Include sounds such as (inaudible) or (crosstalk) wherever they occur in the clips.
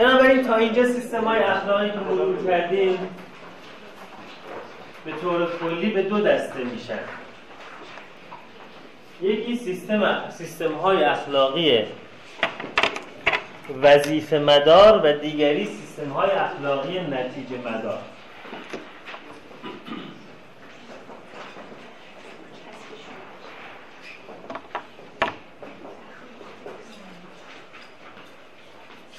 بنابراین تا اینجا سیستم های اخلاقی که مرور کردیم به طور کلی به دو دسته میشن یکی سیستم سیستم های اخلاقی وظیفه مدار و دیگری سیستم های اخلاقی نتیجه مدار.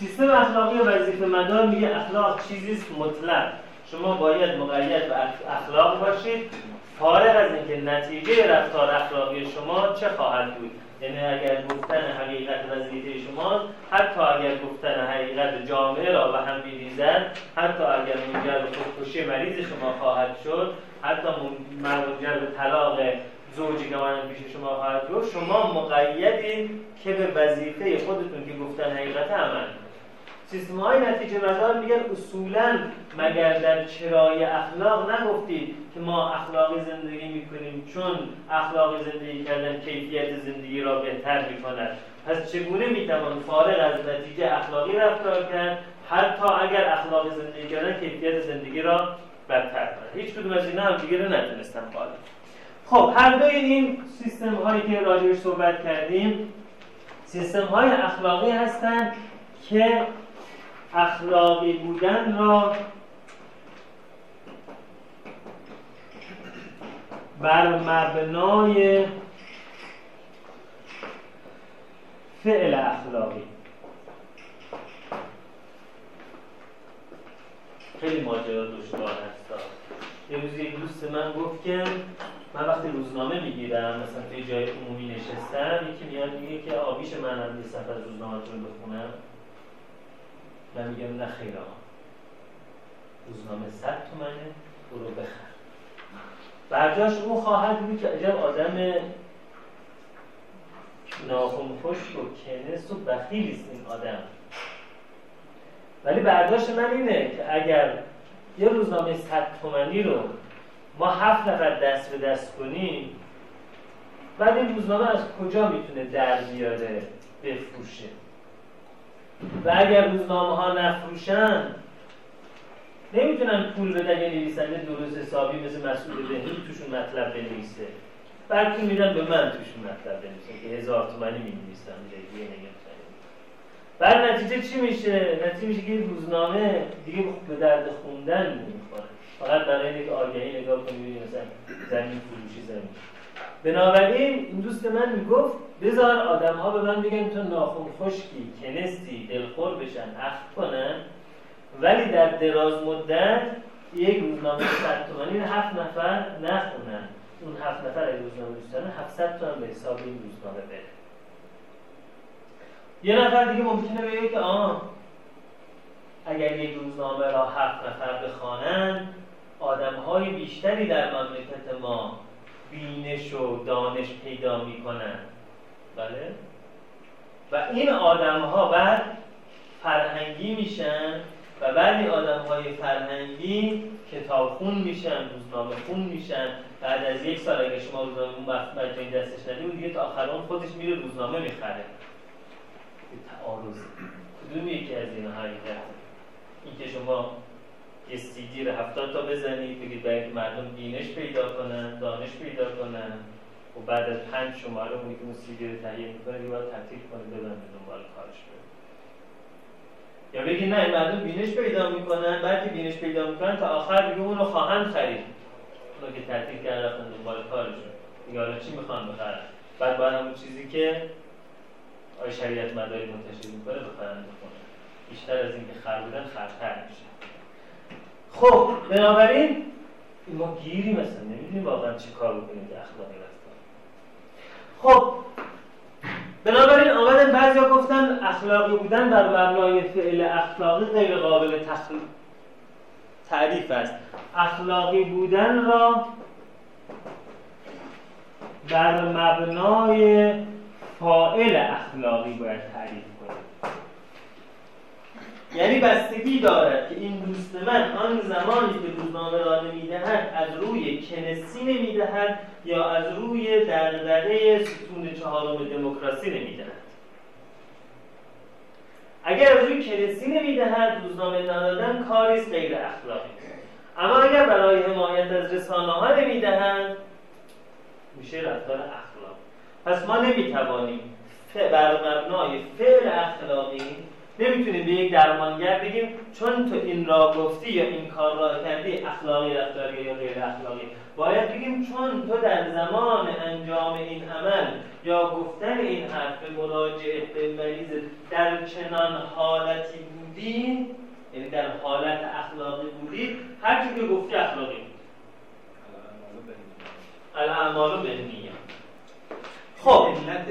سیستم اخلاقی وظیفه مدار میگه اخلاق چیزی است مطلق. شما باید مقید به اخلاق باشید. فارغ از اینکه نتیجه رفتار اخلاقی شما چه خواهد بود. یعنی اگر گفتن حقیقت وظیفه شما حتی اگر گفتن حقیقت جامعه را به هم بیریزد حتی اگر منجر به خودکشی مریض شما خواهد شد حتی منجر به طلاق زوجی که پیش شما خواهد شد شما مقیدین که به وظیفه خودتون که گفتن حقیقت عمل. سیستم های نتیجه مدار میگن اصولا مگر در چرای اخلاق نگفتید که ما اخلاقی زندگی می‌کنیم چون اخلاقی زندگی کردن کیفیت زندگی را بهتر می‌کند. پس چگونه می‌توان فارغ از نتیجه اخلاقی رفتار کرد حتی اگر اخلاقی زندگی کردن کیفیت زندگی را بدتر کند هیچ کدوم از اینا هم دیگه نتونستم خب هر دوی این سیستم هایی که راجعش صحبت کردیم سیستم های اخلاقی هستند که اخلاقی بودن را بر مبنای فعل اخلاقی. خیلی ماجرا دشوار هست یه روز یک دوست من گفت که من وقتی روزنامه می‌گیرم مثلا توی جای عمومی نشستم یکی میاد میگه که آبیش من هم یه سفر روزنامه بخونم. من میگم نه خیر آقا. روزنامه صد تومنه برو بخر. برجاش اون خواهد بود که عجب آدم ناخون خشک و کنس و بخیل است این آدم. ولی برداشت من اینه که اگر یه روزنامه صد تومنی رو ما هفت نفر دست به دست کنیم بعد این روزنامه از کجا می‌تونه در بیاره بفروشه؟ و اگر روزنامه ها نفروشن نمی‌تونن پول بدن یه نویسنده درست حسابی مثل مسئول بهنی توشون مطلب بنویسه. بلکه میدن به من توشون مطلب بنویسه که هزار تومنی می نویسم دیگه بعد نتیجه چی میشه؟ نتیجه میشه که روزنامه دیگه به درد خوندن نمی‌خوره. فقط برای اینکه آگهی نگاه کنید مثلا زمین فروشی زمین. بنابراین این دوست من می‌گفت بذار آدم ها به من بگن تو ناخون خشکی کنستی دلخور بشن اخت کنن. ولی در دراز مدت یک روزنامه صد تومانی هفت نفر نخونن. اون هفت نفر اگه روزنامه دوست دارن 700 تومن به حساب این روزنامه بره. یه نفر دیگه ممکنه بگه که آه اگر یک روزنامه را هفت نفر بخوانن آدم های بیشتری در مملکت ما بینش و دانش پیدا می‌کنن. بله؟ و این آدم ها بعد فرهنگی میشن و بعد آدم های فرهنگی کتاب خون میشن روزنامه خون میشن. بعد از یک سال اگه شما روزنامه مجانی دستش ندید دیگه تا آخر خودش میره روزنامه می‌خره. تعارض. کدوم یکی از این حقیقت این که شما یه سیدی رو هفتاد تا بزنید بگید باید مردم بینش پیدا کنن دانش پیدا کنن. و بعد از پنج شماره اونی که اون سیدی رو تهیه می‌کنه دیگه باید تعطیل کنه ببنده دنبال کارش بره. یا بگید نه مردم بینش پیدا می‌کنن بعد که بینش پیدا می‌کنن تا آخر دیگه اون رو خواهند خرید. اونو که تعطیل کرده رفتن دنبال دیگه حالا چی می‌خوان بخرن؟ بعد باید همون چیزی که آی شریعت مداری منتشر می‌کنه بخرن بخونه بیشتر از اینکه خر بودن خرتر میشه. خب بنابراین ما گیری مثلا نمی‌دونیم واقعا چه کار بکنیم که اخلاقی رفتار. خب بنابراین آمدن بعضیا گفتن اخلاقی بودن بر مبنای فعل اخلاقی غیر قابل تعریف است. اخلاقی بودن را بر مبنای فائل اخلاقی باید تعریف یعنی بستگی دارد که این دوست من آن زمانی که روزنامه را نمی‌دهد از روی کنسی نمی‌دهد یا از روی دغدغه ستون چهارم دموکراسی نمی‌دهد. اگر از روی کلسی نمی‌دهد روزنامه ندادن کاریست غیر اخلاقی. اما اگر برای حمایت از رسانه ها نمی‌دهند میشه رفتار اخلاق پس ما نمی‌توانیم بر مبنای فعل اخلاقی نمی‌تونیم به یک درمانگر بگیم چون تو این را گفتی یا این کار را کردی اخلاقی رفتاری یا غیر اخلاقی. باید بگیم چون تو در زمان انجام این عمل یا گفتن این حرف به مراجعه به مریض در چنان حالتی بودی یعنی در حالت اخلاقی بودی هر چی که گفتی اخلاقی بود. الاعمال به خب. علت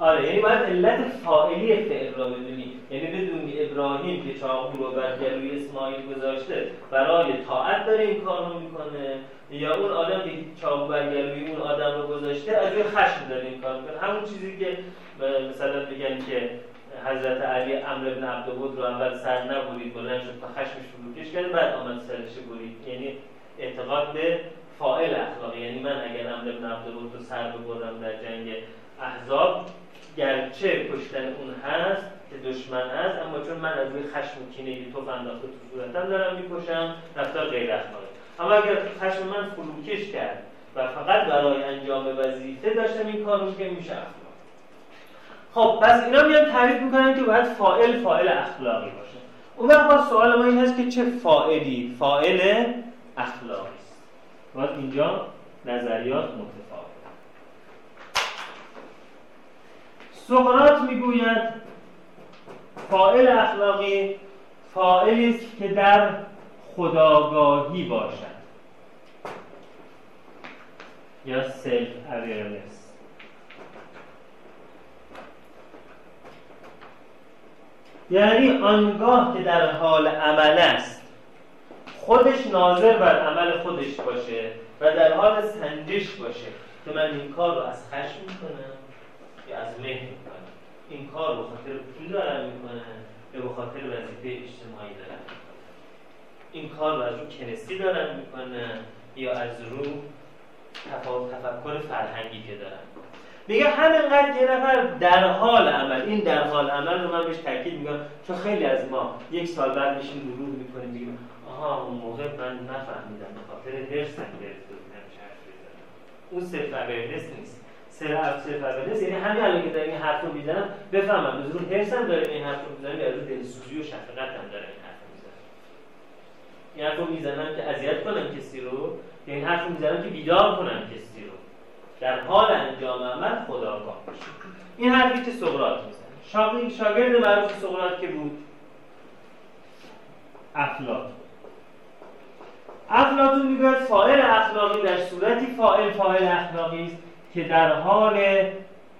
آره یعنی باید علت فاعلی فعل را بدونی. یعنی بدونی ابراهیم که چاقو رو بر گلوی اسماعیل گذاشته برای طاعت داره این کار رو می‌کنه. یا اون آدم که چاقو بر گلوی اون آدم رو گذاشته از روی خشم داره این کار می‌کنه. همون چیزی که مثلا بگن که حضرت علی امر ابن عبدالود رو اول سر نبرید بلند شد تا خشمش فروکش کرد بعد آمد سرش برید. یعنی اعتقاد به فاعل اخلاقی. یعنی من اگر امر ابن عبدالود رو سر ببرم در جنگ احزاب گرچه کشتن اون هست که دشمن هست اما چون من از روی خشم و کینه تو انداخته تو صورتم دارم می‌کشم رفتار غیر اخلاقی. اما اگر خشم من فروکش کرد و فقط برای انجام وظیفه داشتم این کارو که میشه اخلاق. خب پس اینا میان تعریف می‌کنن که باید فائل فائل اخلاقی باشه. اون وقت سوال ما این هست که چه فائلی فائل اخلاقی است. باید اینجا نظریات متفاوت سقراط می‌گوید فائل اخلاقی فائلی است که در خداگاهی باشد. یا سلف اویرنس یعنی آنگاه که در حال عمل است خودش ناظر بر عمل خودش باشه و در حال سنجش باشه که من این کار رو از خشم می‌کنم. یا از مهر می‌کنم این کار به خاطر پول دارم می‌کنم یا به خاطر وظیفه اجتماعی دارم این کار رو از رو کنسی دارم می‌کنم یا از رو تفکر فرهنگی که دارم میگه همینقدر یه نفر در حال عمل این در حال عمل رو من بهش تاکید میگم چون خیلی از ما یک سال بعد میشیم مرور می‌کنیم میگیم آها اون موقع من نفهمیدم به خاطر هرسم گرفته بودم اون صرف نیست. صرف صرف اویرنس یعنی همین الان که داریم این حرف رو می‌زنم بفهمم به زور هرسم داره این حرف رو می‌زنم یا دلسوزی و هم داره این حرف رو می‌زنم این حرف رو می‌زنم که اذیت کنم کسی رو یا این حرف رو می‌زنم که بیدار کنم کسی رو. در حال انجام عمل خداگاه باشه این حرفی که سقراط می‌زنه. شاگرد معروف سقراط که بود؟ افلاطون. افلاطون می‌گوید فاعل اخلاقی در صورتی فاعل فاعل اخلاقی است. که در حال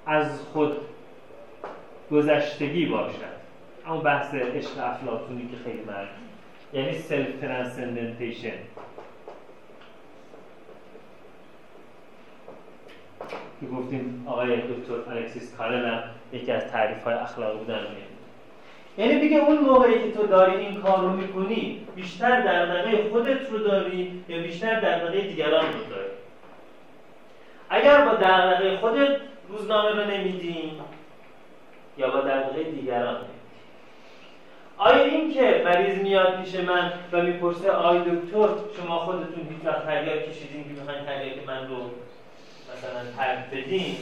از خود گذشتگی باشد. اما بحث عشق افلاطونی که خیلی مرد. یعنی self transcendentation که گفتیم آقای دکتر الکسیس کارل هم یکی از تعریف های اخلاقی بودن یعنی دیگه اون موقعی که تو داری این کار رو می‌کنی بیشتر در خودت رو داری یا بیشتر در دیگران رو داری؟ اگر با دغدغه خودت روزنامه رو نمیدیم یا با دغدغه دیگران آیا این که مریض میاد پیش من و می‌پرسه آی دکتر شما خودتون هیچ وقت تریاک کشیدین که می‌خواین تریاک من رو مثلا ترک بدین؟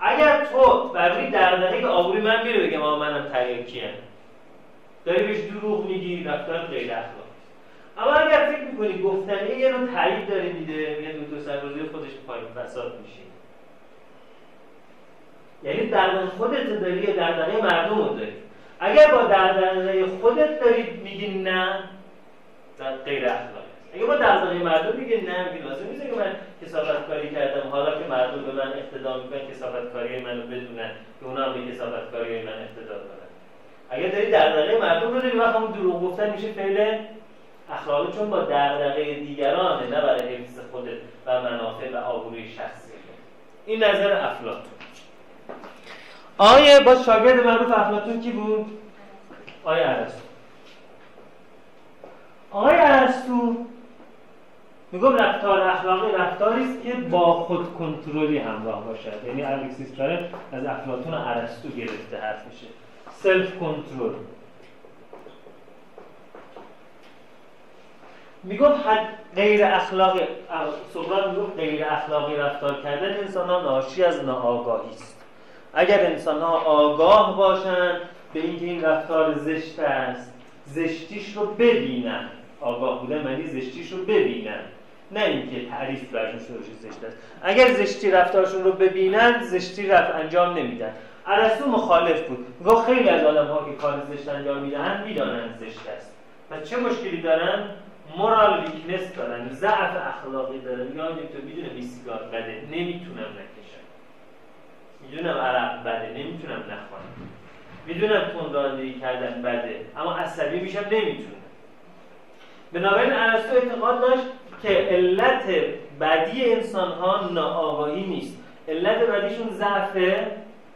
اگر تو بر روی که آبروی من میره بگم آقا منم تریاکی هم داری بهش دروغ میگی رفتار غیر اخلاقی اما اگر فکر می‌کنی گفتن یه رو تایید داره میده یه دو سربازی خودش پای فساد میشه یعنی دردن خودت داری یا دردنه مردم رو داری؟ اگر با دردنه خودت داری میگی نه در غیر اخلاقی اگه با دردنه مردم میگه نه میگی لازم نیست که من کسافت کاری کردم. حالا که مردم به من اقتدا می‌کنن کسافت کاری منو بدونن. که اونا به کسافت کاری من اقتدا کنن اگر داری دردنه مردم رو داری وقت همون دروغ گفتن میشه فعل اخلاقی چون با دغدغه دیگرانه نه برای حفظ خودت و منافع و آبروی شخصی. این نظر افلاطون. آیه با شاگرد معروف افلاطون کی بود؟ آیه ارسطو. آیه ارسطو میگم رفتار اخلاقی رفتاری است که با خود کنترلی همراه باشد. یعنی الکسیس از افلاطون و ارسطو گرفته حرف میشه. سلف کنترل. می‌گفت حد غیر اخلاقی سقراط می‌گفت غیر اخلاقی رفتار کردن انسان ها ناشی از ناآگاهی است. اگر انسان ها آگاه باشند به اینکه این رفتار زشت است زشتیش رو ببینن. آگاه بودن معنی زشتیش رو ببینن نه اینکه تعریف برشون شده زشت است. اگر زشتی رفتارشون رو ببینن زشتی رفت انجام نمیدن. ارسطو مخالف بود. گفت خیلی از آدم ها که کار زشت انجام می‌دهند می‌دانند زشت است. و چه مشکلی دارن؟ مورال ویکنس دارن. ضعف اخلاقی دارن یا تو می‌دونه سیگار بده. نمی‌تونم نکشم. می‌دونم عرق بده. نمی‌تونم نخوانم. می‌دونم تون رانندگی کردن بده. اما عصبی میشم. نمی‌تونم. بنابراین ارسطو اعتقاد داشت که علت بدی انسان ها ناآگاهی نیست. علت بدیشون ضعف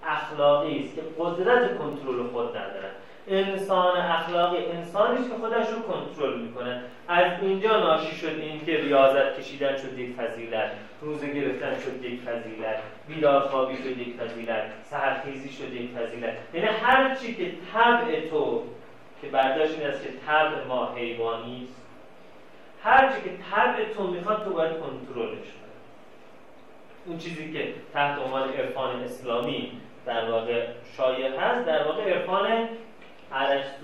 اخلاقی است که قدرت کنترل خود ندارن. انسان اخلاقی انسانی که خودش رو کنترل می‌کنه. از اینجا ناشی شد این که ریاضت کشیدن شد یک فضیلت روزه گرفتن شد یک فضیلت بیدار خوابی شد یک فضیلت سهرخیزی شد یک فضیلت. یعنی هر چی که طبع تو که برداشت این است که طبع ما حیوانی است. هر چی که طبع تو می‌خواد تو باید کنترلش کنی. اون چیزی که تحت عنوان عرفان اسلامی در واقع شایع هست در واقع عرفان است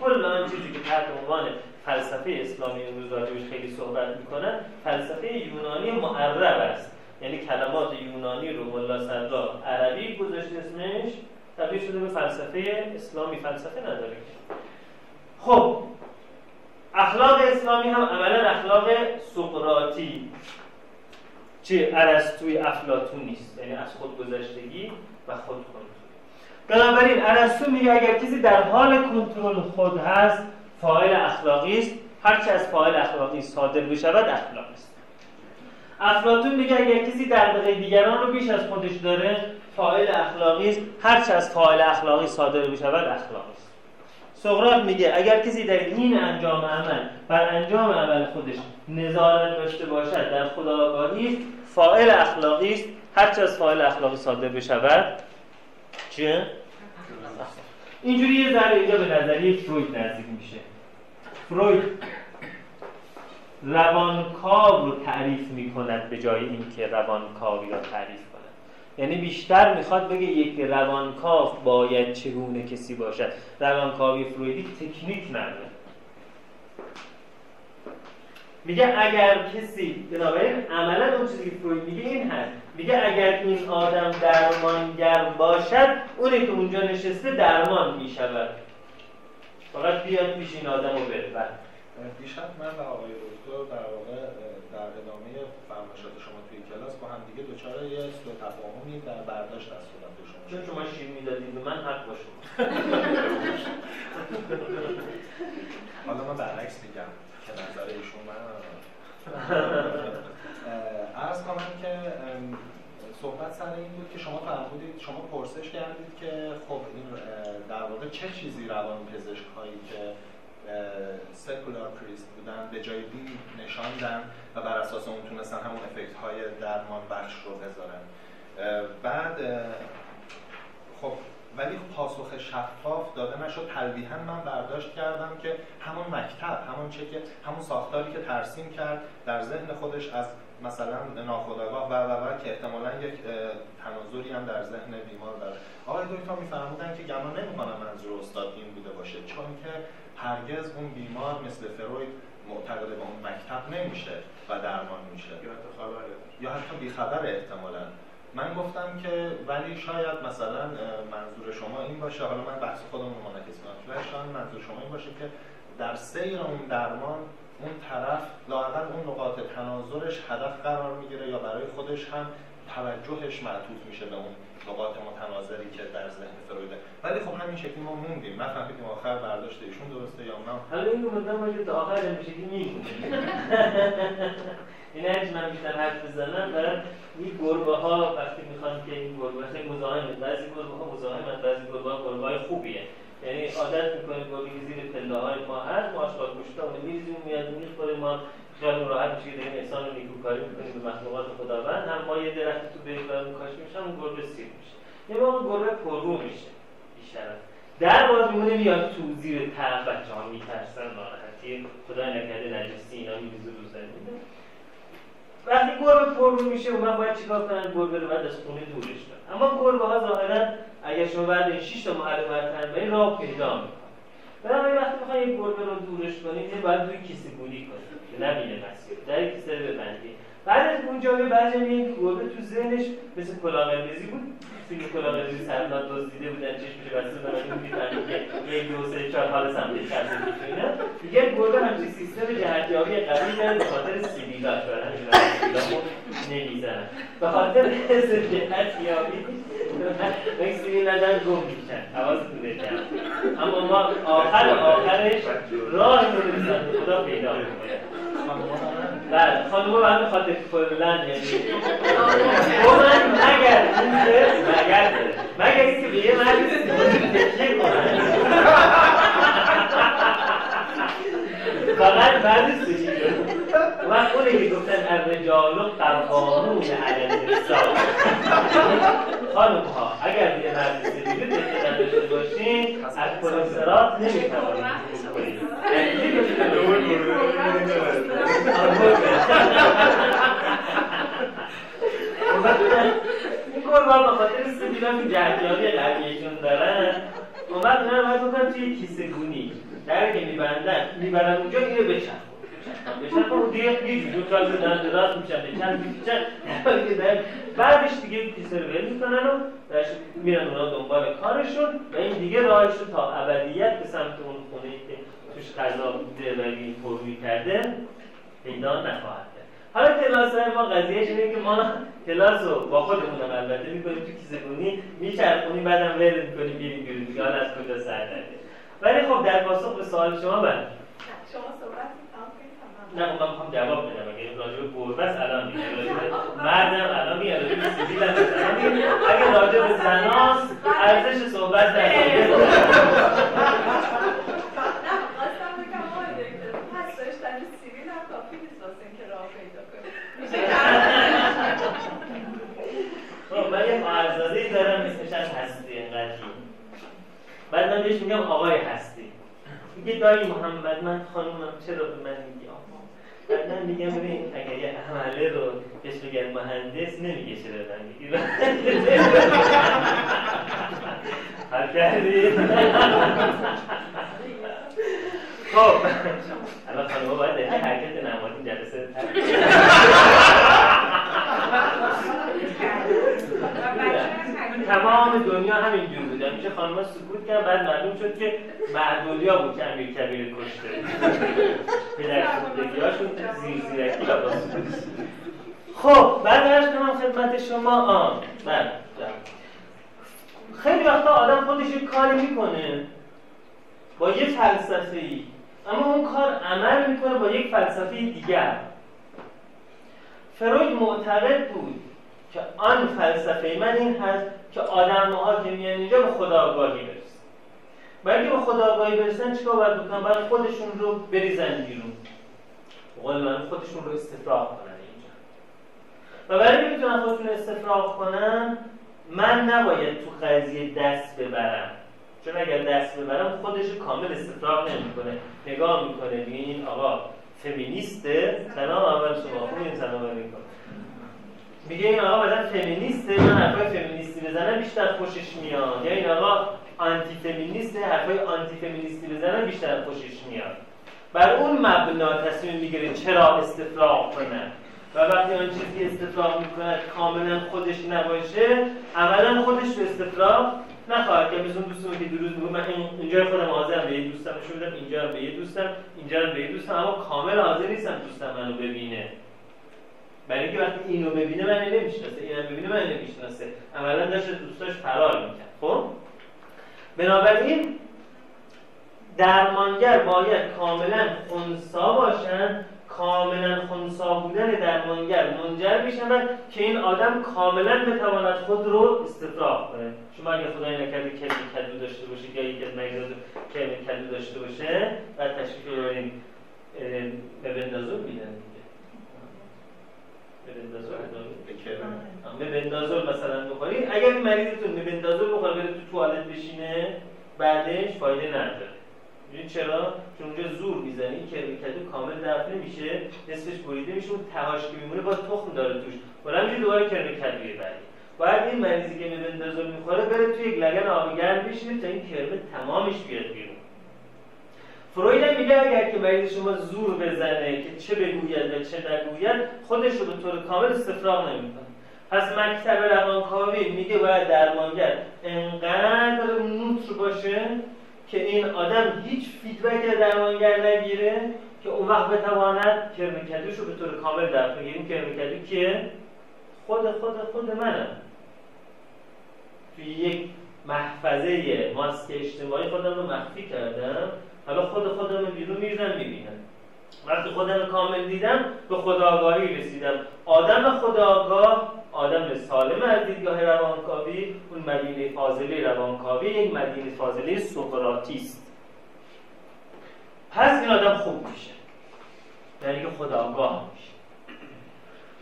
کل آن چیزی که تحت عنوان فلسفه اسلامی امروز راجبش خیلی صحبت می‌کنن فلسفه یونانی معرب است. یعنی کلمات یونانی رو ملا صدرا عربی گذاشت اسمش تبدیل شده به فلسفه اسلامی. فلسفه نداره. خب اخلاق اسلامی هم عملا اخلاق سقراطی. چه ارسطوی افلاطون نیست. یعنی از خود گذشتگی و خود کنترل بنابراین ارسطو میگه اگر کسی در حال کنترل خود هست فاعل اخلاقی است. هرچه از فاعل اخلاقی صادر بشود اخلاق است. افلاطون میگه اگر کسی در دقیق دیگران رو بیش از خودش داره فاعل اخلاقی است. هرچه از فاعل اخلاقی صادر بشود اخلاق است. سقراط میگه اگر کسی در این انجام عمل بر انجام عمل خودش نظارت داشته باشد در خداگاهی است فاعل اخلاقی است. هرچه از فاعل اخلاقی صادر بشود چه اینجوری یه ذره اینجا به نظریه فروید نزدیک میشه. فروید روانکاو رو تعریف می‌کند به جای اینکه روانکاوی را تعریف کند. یعنی بیشتر می‌خواد بگه یک روانکاو باید چگونه کسی باشد. روانکاوی فرویدی تکنیک نداره. میگه اگر کسی بنابراین عملا اون چیزی که فروید میگه این هست. میگه اگر این آدم درمانگر باشد اونی که اونجا نشسته درمان می‌شود. فقط بیاد پیش این آدم رو بره. دیشب من و آقای دکتر در واقع در ادامه فرمایشات شما توی کلاس با هم دیگه دوچار یه سوء تفاهمی در برداشت از صورت شما چون شما شیر می‌دادید به من حق با (laughs) حالا من برعکس میگم که نظر ایشون (laughs) ارز کنم که صحبت سر این بود که شما فرمودید شما پرسش کردید که خب این در واقع چه چیزی روان پزشک هایی که سکولار پریست بودن به جای دین نشاندن و بر اساس اون تونستن همون افکت های درمان بخش رو بذارن. بعد خب ولی پاسخ شفاف داده نشد. تلویحا من برداشت کردم که همون مکتب همون چه که همون ساختاری که ترسیم کرد در ذهن خودش از مثلا ناخودآگاه و و و که احتمالا یک تناظری هم در ذهن بیمار داره. آقای دکتر میفرمودن که گمان نمی‌کنم منظور استاد این بوده باشه چون که هرگز اون بیمار مثل فروید معتقد به اون مکتب نمیشه و درمان میشه. یا حتی خبره. یا حتی بیخبر احتمالا. من گفتم که ولی شاید مثلا منظور شما این باشه. حالا من بحث خودم رو منعکس کنم شاید منظور شما این باشه که در سیر اون درمان اون طرف لااقل اون نقاط تناظرش هدف قرار می‌گیره یا برای خودش هم توجهش معطوف میشه به اون نقاط متناظری که در ذهن فرویده. ولی خب همین شکلی ما موندیم. نفهمیدیم آخر برداشت ایشون درسته یا نه. حالا این مدام تا آخر این شکلی میمونه (laughs) این هرچی من بیشتر حرف بزنم برای این گربه ها وقتی می‌خوان که این گربه خیلی مزاحم بعضی گربه ها مزاحم بعضی گربه ها گربه های خوبیه. یعنی عادت گربه که زیر پله های ما هست ما آشغال اون میریزیم میاد می‌خوره ما خیال راحت میشه که احسان و نیکوکاری می‌کنیم به مخلوقات خداوند. هم ما یه درخت تو بریم کاش میشه اون گربه سیر میشه. یه موقع گربه پررو میشه. بیشتر در باز میمونه میاد تو زیر طرف بچه ها میترسن ناراحتی خدا نکرده نجسی اینا میریزه رو زمین. وقتی گربه پر رو میشه اونها باید چیکار کنن؟ گربه رو بعد دورش کنن. اما گربه ها ظاهرا اگر شما بعد این 6 تا معلومت تنبیه راه پیدا می‌کنن برای وقتی می‌خوای یک گربه رو دورش کنید باید روی کیسه گونی کنید که نبینه مسیر. در کیسه ببندید بعد از اونجا به بعضی میگن گربه تو ذهنش مثل کلاه بود. فیلم کلاه قرمزی سرنات دزدیده بودن چشمش بسته بودن می‌فهمید که یک دو سه چهار حال سمت چپ میشه میگه گربه همچین سیستم جهتیابی قوی داره به خاطر سیبیلاش برای همین نمی‌زنن به خاطر حس جهتیابی یک سیبیل ندن گم میشن حواستون بهتر اما ما آخر آخرش راه رو خدا پیدا می‌کنه. بله. خانم باید بخواد کلا یعنی. (laughs) من مگر مگر مگر اینکه به یه مردی تکیه کنن (laughs) فقط بعد سوچی و اونه که گفتن الرجال قوانون علی النساء خانم ها اگر یه مرد سجیده تکیه نداشته باشین از پل سرات نمی‌توانید این قربان به خاطر سبیلا که جهتیابی قویشون دارن اون وقت اینا رو باید بکنن توی کیسه گونی در که میبندن می‌برن اونجا اینو بچن بچن اون دیگه یه جور کار بدن دراز میشن بچن میشن بعدش دیگه کیسه رو ول می‌کنن و میرن اونا دنبال کارشون و این دیگه راهشون تا ابدیت به سمت اون خونه که توش غذا بوده و این پر کرده پیدا نخواهد حالا کلاس های ما قضیهش اینه که ما کلاس رو با خودمونم البته می‌کنیم تو کیسه گونی میچرخونیم بعدم ول می‌کنیم بیریم بیرون دیگه. از کجا سر ولی خب در پاسخ به سوال شما بله. شما صحبت نه من می‌خوام جواب بدم. اگه راجع به گربه الان میگه. (laughs) مردم الان میگه راجع به سیبیل هم اگه راجع به زناست ارزش صحبت در (laughs) (laughs) خب من یه خواهرزاده دارم اسمش از هستی انقدری بعد من بهش میگم آقای هستی. میگه دایی محمد من خانومم چرا به من میگی؟ آقا بعد من میگم ببین اگر یه عمله رو بهش بگن مهندس نمیگه من میگی حل کردی؟ خب. الان خانوما باید حرکت نمادین جلسه. تمام دنیا همینجور بود همیشه خانم‌ها سکوت کردن بعد معلوم شد که معدودیا بود که امیر کبیر کشته. پدر هاشون زیر زیرکی با خب بعد ارز کنم خدمت شما. آن بله خیلی وقتا آدم خودش کاری می‌کنه. با یه فلسفه ای اما اون کار عمل می‌کنه با یک فلسفه دیگر. فروید معتقد بود که آن فلسفه من این هست که آدم ها که میان اینجا به خداگاهی برسن برای به خداگاهی برسن چیکار باید بکنن؟ باید خودشون رو بریزن بیرون. قول من خودشون رو استفراغ کنن اینجا. و برای که خودشون استفراغ کنن من نباید تو قضیه دست ببرم. چون اگر دست ببرم خودش کامل استفراغ نمی‌کنه. نگاه می‌کنه. میگه این آقا فمینیسته؟ سلام اول شما. خوب این سلام علیکم. میگه این آقا مثلا فمینیسته من حرفای فمینیستی بزنم بیشتر خوشش میاد. یا این آقا آنتی فمینیسته حرفای آنتی فمینیستی بزنم بیشتر خوشش میاد. بر اون مبنا تصمیم می‌گیره چرا استفراغ کنه. و وقتی آن چیزی استفراغ می‌کنه کاملا خودش نباشه عملا خودش به استفراغ نخواهد که مثل دوستم که دیروز میگم من اینجا خودم حاضرم به یه دوستم نشون اینجا به یه دوستم اینجا به یه دوستم اما کامل حاضر نیستم دوستم منو ببینه. برای اینکه وقتی اینو ببینه من نمی‌شناسه اینم ببینه من نمی‌شناسه. عملا داشت دوستاش فرار می‌کرد. خب؟ بنابراین درمانگر باید کاملا خونسا باشن کاملا خونسا بودن درمانگر منجر می‌شود که این آدم کاملا بتواند خود رو استفراغ کنه. شما اگر خدای نکرده کلمه کدو داشته باشید یا یکی از مریضات کلمه کدو داشته باشه بعد تشریف ببرین به بندازون میدن. مبندازول مثلا بخورید اگر مریضتون مبندازول بخوره بره تو توالت بشینه بعدش فایده نداره. ببین چرا؟ چون اونجا زور می‌زنی کدو کامل دفع نمیشه نصفش بریده میشه اون تهاش که میمونه باز تخم داره توش. بالا میشه دوباره کرم کدوی بعدی باید این مریضی که میبندازه می‌خوره بره توی یک لگن آبی گرم بشینه تا این کرمه تمامش بیاد بیرون. فروید میگه اگر که مریض شما زور بزنه که چه بگوید و چه نگوید خودش رو به طور کامل استفراغ نمی‌کنه. پس مکتب روانکاوی میگه باید درمانگر انقدر نوتر باشه که این آدم هیچ فیدبک درمانگر نگیره که اون وقت بتواند کرمکدوش رو به طور کامل در این کرمکدو کیه؟ خود خود خود منم توی یک محفظه ماسک اجتماعی خودم رو مخفی کردم. حالا خود خودم رو بیرون می‌ریزم می‌بینم. وقتی خودم کامل دیدم به خودآگاهی رسیدم. آدم خودآگاه آدم سالم از دیدگاه روانکاوی اون مدینه فاضله روانکاوی یک مدینه فاضله سقراطی است پس این آدم خوب میشه. یعنی خودآگاه میشه.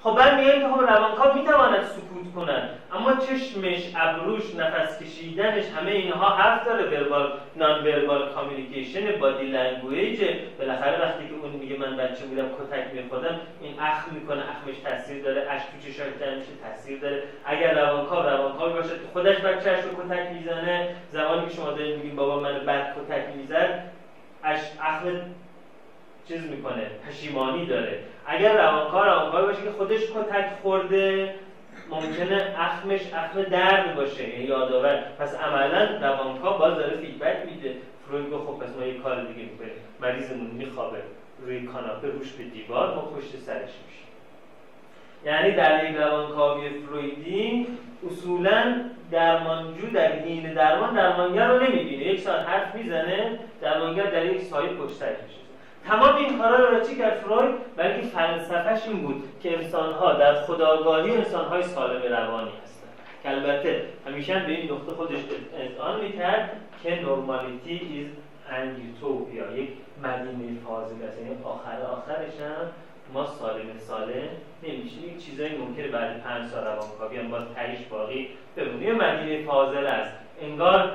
خب بعد میگن که خب روانکاو می‌تواند سکوت کنند اما چشمش ابروش نفس کشیدنش همه اینها حرف داره. verbal non verbal communication body language بالاخره وقتی که اون میگه من بچه بودم کتک میخوردم این اخم می‌کنه اخمش تاثیر داره اشک تو چشاش میشه تاثیر داره. اگر روانکاو روانکاو باشه خودش بچه‌اش رو کتک می‌زنه. زمانی که شما دارید میگین بابا من بد کتک می‌زد اخم چیز می‌کنه پشیمانی داره. اگر روانکار روانکار باشه که خودش کتک خورده ممکنه اخمش اخم درد باشه یعنی یادآور. پس عملا روانکار باز داره فیدبک میده. فروید گفت خب پس ما یه کار دیگه می‌کنیم. مریضمون میخوابه. روی کاناپه روش به دیوار ما پشت سرش میشیم یعنی در یک روانکاوی فرویدی اصولا درمانجو در دین درمان درمانگر رو نمی‌بینه. یک ساعت حرف می‌زنه درمانگر در یک سایه پشت سرش میشه. تمام این کارا رو چی کرد فروید بلکه فلسفهش این بود که انسانها در خداگاهی انسانهای سالم روانی هستند. که البته همیشه به این نقطه خودش اذعان می‌کرد که نورمالیتی ایز ان یوتوپیا یک مدینه فاضل است. یعنی آخر آخرش هم ما سالم سالم نمیشه یک چیزایی ممکنه بعد پنج سال روانکاوی هم باز تهیش باقی بمونه مدینه فاضل است. انگار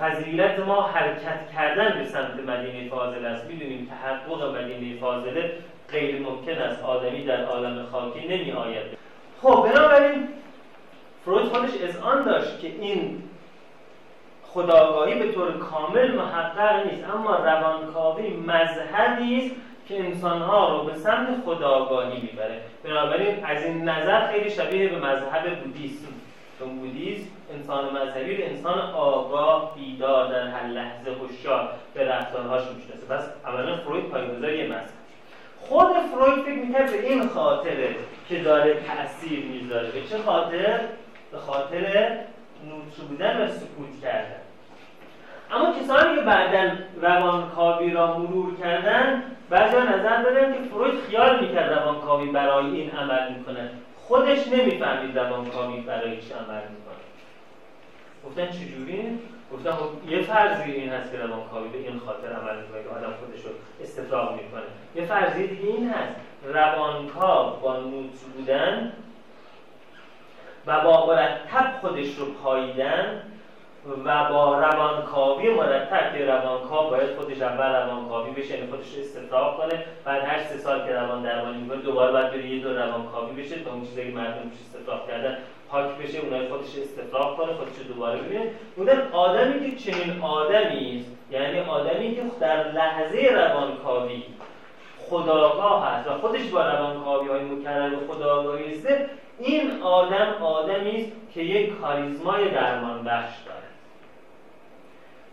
فضیلت ما حرکت کردن به سمت مدینه فاضل است. می‌دونیم تحقق مدینه فاضله غیر ممکن است. آدمی در عالم خاکی نمی آید خب بنابراین فروید خودش آن داشت که این خداگاهی به طور کامل محقق نیست. اما روانکاوی مذهبی است که انسانها رو به سمت خداگاهی می‌بره. بنابراین از این نظر خیلی شبیه به مذهب بودیسم. چون بودیسم انسان مذهبی رو انسان آگاه بیدار در هر لحظه هوشیار به رفتارهاش می‌شناسه. پس اولا فروید پایه‌گذاری یه مذهب خود فروید فکر می‌کرد به این خاطره که داره تاثیر می‌ذاره. به چه خاطر؟ به خاطر نوتر بودن و سکوت کردن. اما کسانی که بعدا روانکاوی را مرور کردن بعضی نظر دادن که فروید خیال می‌کرد روانکاوی برای این عمل می‌کنه خودش نمی‌فهمید روانکاوی برای چه عمل می‌کنه گفتن چجوری؟ گفتن خب یه فرضی این هست که روانکاوی به این خاطر عمل می‌کنه که آدم خودش رو استفراغ می‌کنه یه فرضی دیگه این هست روانکاو با نوت بودن و با مرتب خودش رو پاییدن و با روانکاوی مرتب که روانکاو باید خودش اول روانکاوی بشه یعنی خودش استفراغ کنه بعد هر سه سال که روان درمانی می‌کنه دوباره باید بره یه دور روانکاوی بشه تا اون چیزی که مردم استفراغ کردن پاک بشه اونای خودش استفراغ کنه خودش دوباره ببینه. بودن آدمی که چنین آدمی است. یعنی آدمی که در لحظه روانکاوی خداگاه هست و خودش با روانکاوی های مکرر خداگاهی است این آدم آدمی است که یک کاریزمای درمان بخش داره.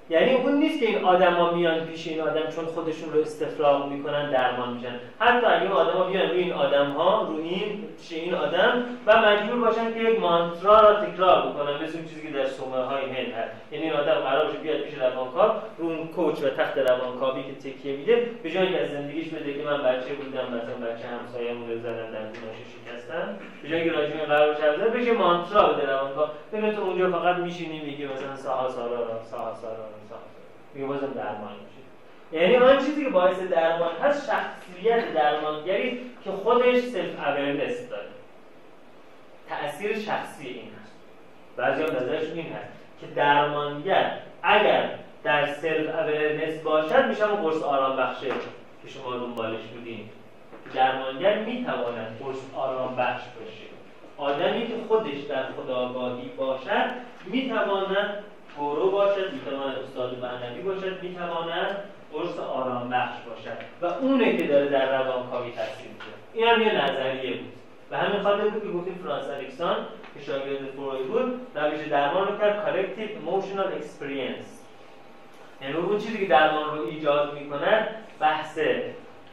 یعنی اون نیست که این آدما میان پیش این آدم چون خودشون رو استفراغ می‌کنن درمان میشن. حتی اگه آدما بیان روی این آدم ها روی این پیش این آدم و مجبور باشن که یک مانترا را تکرار بکنن. مثل چیزی که در سومه های هند هست. یعنی این آدم قرار باشه بیاد پیش روانکاو رو اون couch و تخت روانکاوی که تکیه میده به جای که از زندگیش بده که من بچه بودم مثلا بچه همسایه‌مون رو زدن دندوناشو شکستن. به جای که راجع قرار بشه بشه mantra بده روانکاو. ببین تو اونجا فقط میشینی میگی مثلا ساها سارا ساها سارا میگه بازم درمان میشه. یعنی آن چیزی که باعث درمان هست شخصیت درمانگری که خودش self awareness داره. تأثیر شخصی این هست. بعضی هم نظرشون این هست که درمانگر اگر در self awareness باشد میشه قرص آرام بخشه که شما دنبالش بودین. درمانگر می‌تواند قرص آرام بخش باشه. آدمی که خودش در خودآگاهی باشد می‌تواند گورو باشد می‌تواند استاد معنوی باشد می‌تواند قرص آرام بخش باشد. و اونه که داره در روانکاوی تاثیر می‌ذاره این هم یه نظریه بود. و همین خاطر بود که گفتیم فرانس الکساندر که شاگرد فروید بود روش درمان رو کرد corrective emotional experience. یعنی اون چیزی که درمان رو ایجاد می‌کنه بحث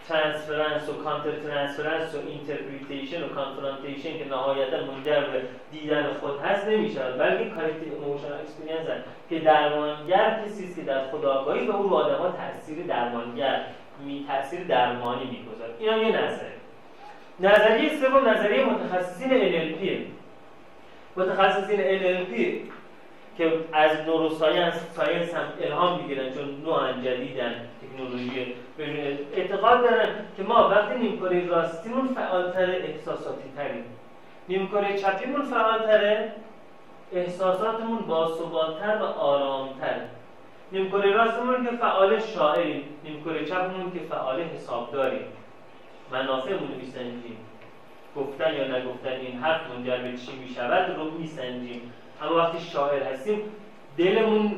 transference و counter transference و interpretation و confrontation که نهایتا منجر به دیدن خود هست نمیشه بلکه corrective emotional experience که درمانگر کسی که در خودآگاهی به اون آدم‌ها تاثیر درمانگر می تاثیر درمانی می‌گذاره. این هم یه نظره نظریه سوم نظریه متخصصین NLP متخصصین NLP که از نوروساینس ساینس هم الهام می‌گیرن چون نوعا جدیدن تکنولوژی اعتقاد دارن که ما وقتی نیمکره راستیمون فعالتر احساساتی تریم. نیمکره چپیمون فعالتره احساساتمون باثباتتر و آرامتر. نیمکره راستمون که فعال شاعریم نیمکره چپمون که فعال حسابداریم. منافعمون رو میسنجیم. گفتن یا نگفتن این حرف منجر به چی می‌شود رو میسنجیم. اما وقتی شاعر هستیم دلمون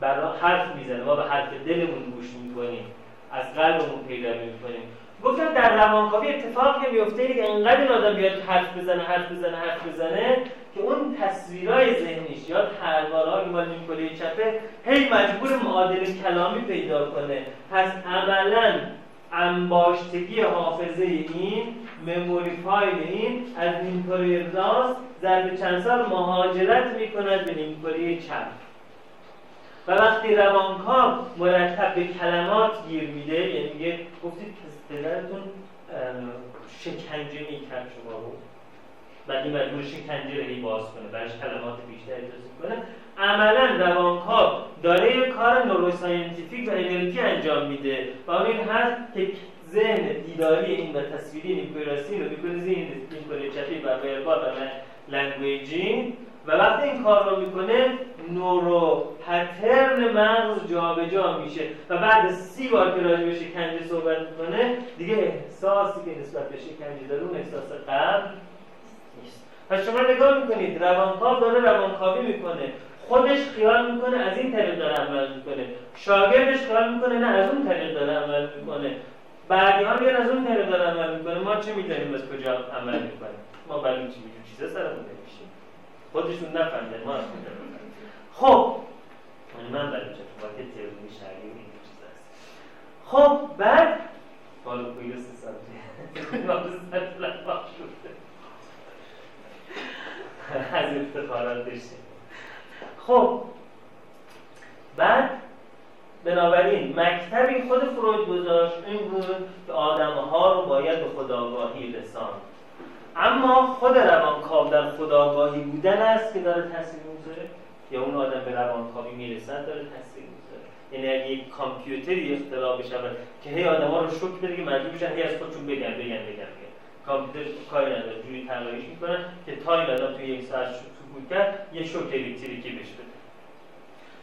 برای حرف می‌زنه. ما به حرف دلمون گوش می‌کنیم. از قلبمون پیروی می‌کنیم. گفتم در روانکاوی اتفاقی میفته که انقدر آدم بیاد حرف بزنه حرف بزنه حرف بزنه که اون تصویرهای ذهنیش یا تروارهای مال کلی چپه هی مجبور معادل کلامی پیدا کنه. پس عملا انباشتگی حافظه این مموری فایل این از نیمکره راست ضرب چند سال مهاجرت می‌کند به نیمکره چپ. و وقتی روانکاو مرتب به کلمات گیر میده یعنی میگه گفتید پدرتون شکنجه می‌کرد شما رو. بعد این مجبور شکنجه رو باز کنه برش کلمات بیشتری توصیف کنه. عملا روانکاو داره یه کار نوروساینتیفیک و انرژی انجام میده و این هست که ذهن دیداری این و تصویری نیکوراسی رو می‌کنه ذهن نیکوری چپی و وربال و لنگویجین و وقتی این کار رو می‌کنه نورو پترن مغز جابجا جا میشه. و بعد سی بار که راجع به شکنجه صحبت می‌کنه دیگه احساسی که نسبت به شکنجه داره اون احساس قبل نیست. پس شما نگاه می‌کنید روانکاو داره روانکاوی می‌کنه. خودش خیال می‌کنه از این طریق داره عمل می‌کنه. شاگردش خیال می‌کنه نه از اون طریق داره عمل می‌کنه. بعدی ها میگن از اون طریق داره عمل می‌کنه. ما چه می‌دونیم از کجا عمل می‌کنه ما برای چی چیزا سرمون خودشون نفهمیدن ما از کجا خب یعنی من برای چه که تئوری شرعی این چیز هست. خب بعد بالا کویلو سه سال از افتخارات داشتیم خب بعد بنابراین مکتبی خود فروید گذاشت این بود که آدم ها رو باید به خداگاهی رساند. اما خود روانکاو در خداگاهی بودن است که داره تاثیر می‌ذاره؟ یا اون آدم به روانکاوی می‌رسد داره تاثیر می‌ذاره؟ یعنی اگه یک کامپیوتری اختراع بشه که هی ها رو شوک بده که مجبور بشن هی از خودشون بگن بگن بگن, بگن. کامپیوتر کاری نداره جوری طراحیش می‌کنن که تا این آدم توی یک ساعت سکوت کرد یه شوک الکتریکی بهش بده.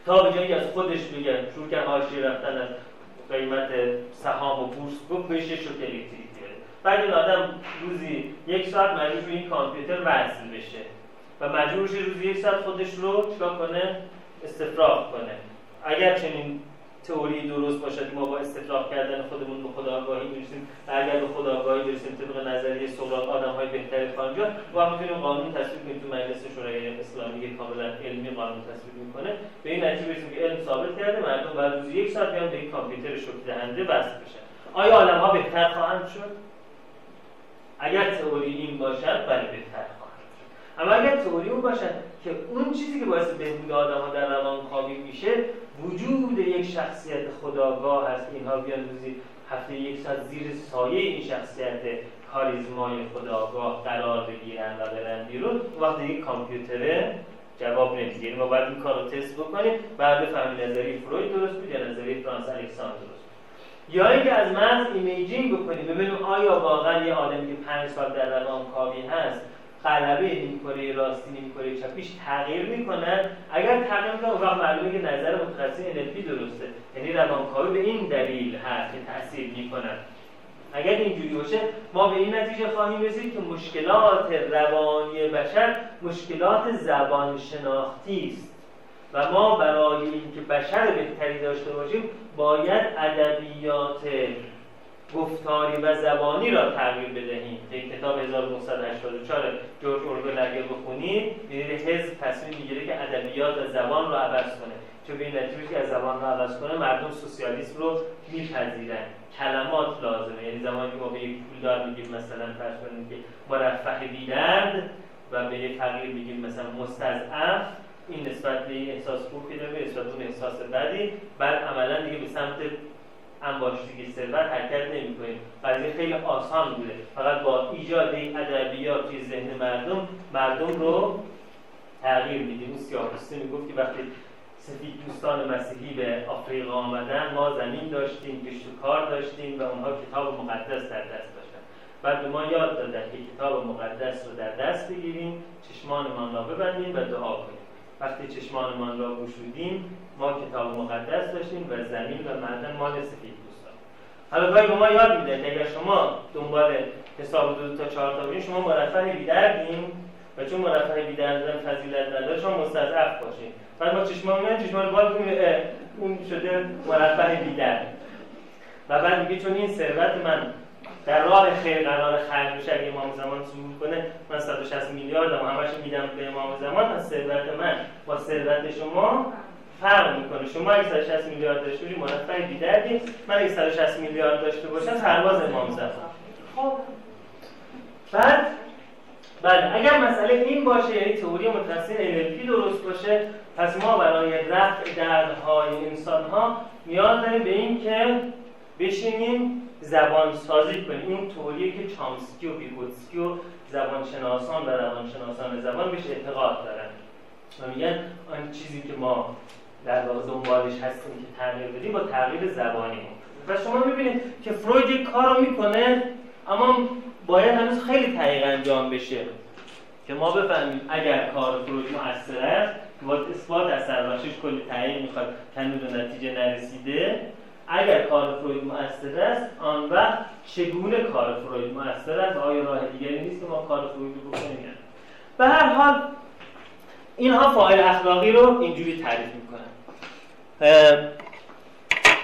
تا به جایی از خودش بگن شروع کرد حاشیه رفتن از قیمت سهام و بورس گفت بهش شوک الکتریکی. بعد این آدم روزی یک ساعت مجبور این کامپیوتر وصل بشه و مجبور شه روزی یک ساعت خودش رو چیکار کنه؟ استفراغ کنه. اگر چنین تئوری درست باشد ما با استفراغ کردن خودمون به خداگاهی برسیم و اگر به خداگاهی برسیم طبق نظریه سقراط آدم های بهتری خواهیم جا و می‌تونیم قانون تصویب کنیم تو مجلس شورای اسلامی کاملا علمی قانون تصویب می‌کنه به این نتیجه برسیم که علم ثابت کرده مردم بعد روزی یک ساعت بیان به این کامپیوتر شوک دهنده وصل بشن آیا آدم ها بهتر خواهند شد؟ اگر تئوری این باشد بله بهتر اما اگر تئوری اون باشد که اون چیزی که باعث بهبود آدم ها در روان خوابی میشه وجود یک شخصیت خداگاه هست. اینها بیان روزی هفته یک ساعت زیر سایه این شخصیت کاریزمای خداگاه قرار بگیرن و برن بیرون. وقتی یک کامپیوتره جواب نمیده. یعنی ما باید این کار رو تست بکنیم. بعد بفهمیم نظری فروید درست بود یا نظری فرانس الکساندر یا اینکه از مغز imaging بکنیم ببینیم آیا واقعا یه آدمی که پنج سال در روان کاوی هست غلبه نیمکره راستی نیمکره چپیش تغییر می‌کنن اگر تغییر می‌کنن اون معلومه که نظر متخصص NLP درسته. یعنی روانکاوی به این دلیل هست که تاثیر می‌کنن اگر اینجوری باشه ما به این نتیجه خواهیم رسید که مشکلات روانی بشر مشکلات زبان شناختی است. و ما برای اینکه بشر بهتری داشته باشیم باید ادبیات گفتاری و زبانی را تغییر بدهیم. که کتاب 1984 جورج اورول اگر بخونید می‌بینید حزب تصمیم می‌گیره که ادبیات و زبان رو عوض کنه. چون به این نتیجه که از زبان رو عوض کنه مردم سوسیالیسم رو میپذیرن. کلمات لازمه. یعنی زمانی که ما به یک پولدار میگیم مثلا فرض کنیم که مرفه بیدرد و به یک فقیر میگیم مثلا مستضعف این نسبت به این احساس خوب که داره نسبت اون احساس بدی بعد عملا دیگه به سمت انباشتگی ثروت حرکت نمی‌کنیم قضیه خیلی آسان بوده. فقط با ایجاد این ادبیات توی ذهن مردم مردم رو تغییر میدیم. اون سیاه‌پوستی می‌گفت که وقتی سفید دوستان مسیحی به آفریقا آمدن ما زمین داشتیم گشت کار داشتیم و اونها کتاب مقدس در دست داشتن. بعد به ما یاد دادن که کتاب مقدس رو در دست بگیریم چشمانمان را ببندیم و دعا کنیم. وقتی چشمانمان را گشودیم ما کتاب مقدس داشتیم و زمین و معدن مال سفید حالا گاهی به ما یاد میده که اگر شما دنبال حساب دو تا چهار تا شما مرفه بیدردیم و چون مرفه بیدردن فضیلت نداره شما مستضعف باشین. بعد ما چشمان میان چشمان باز اون شده مرفه بیدرد. و بعد میگه چون این ثروت من در راه خیر قرار خلق بشه اگه امام زمان ظهور کنه من 160 میلیارد هم همش میدم به امام زمان. پس ثروت من با ثروت شما فرق می‌کنه. شما اگه 160 میلیارد داشته باشی مرفع بیدردی من اگه 160 میلیارد داشته باشم پرواز امام زمان. خب. بعد بعد اگر مسئله این باشه یعنی تئوری متخصص NLP درست باشه پس ما برای رفع دردهای انسان ها نیاز داریم به این که بشینیم زبان سازی کنیم این طوریه که چامسکی و بیگوتسکی و زبانشناسان و روانشناسان زبان بهش اعتقاد دارن. و میگن آن چیزی که ما در واقع دنبالش هستیم که تغییر بدیم با تغییر زبانی و شما می‌بینید که فروید یک کار رو می‌کنه اما باید هنوز خیلی تحقیق انجام بشه. که ما بفهمیم اگر کار فروید مؤثر است با اثبات اثر کلی تحقیق می‌خواد. هنوز نتیجه نرسیده اگر کار فروید مؤثر است آن وقت چگونه کار فروید مؤثر است؟ آیا راه دیگری نیست که ما کار فروید رو بکنیم به هر حال اینها فاعل اخلاقی رو اینجوری تعریف می‌کنن.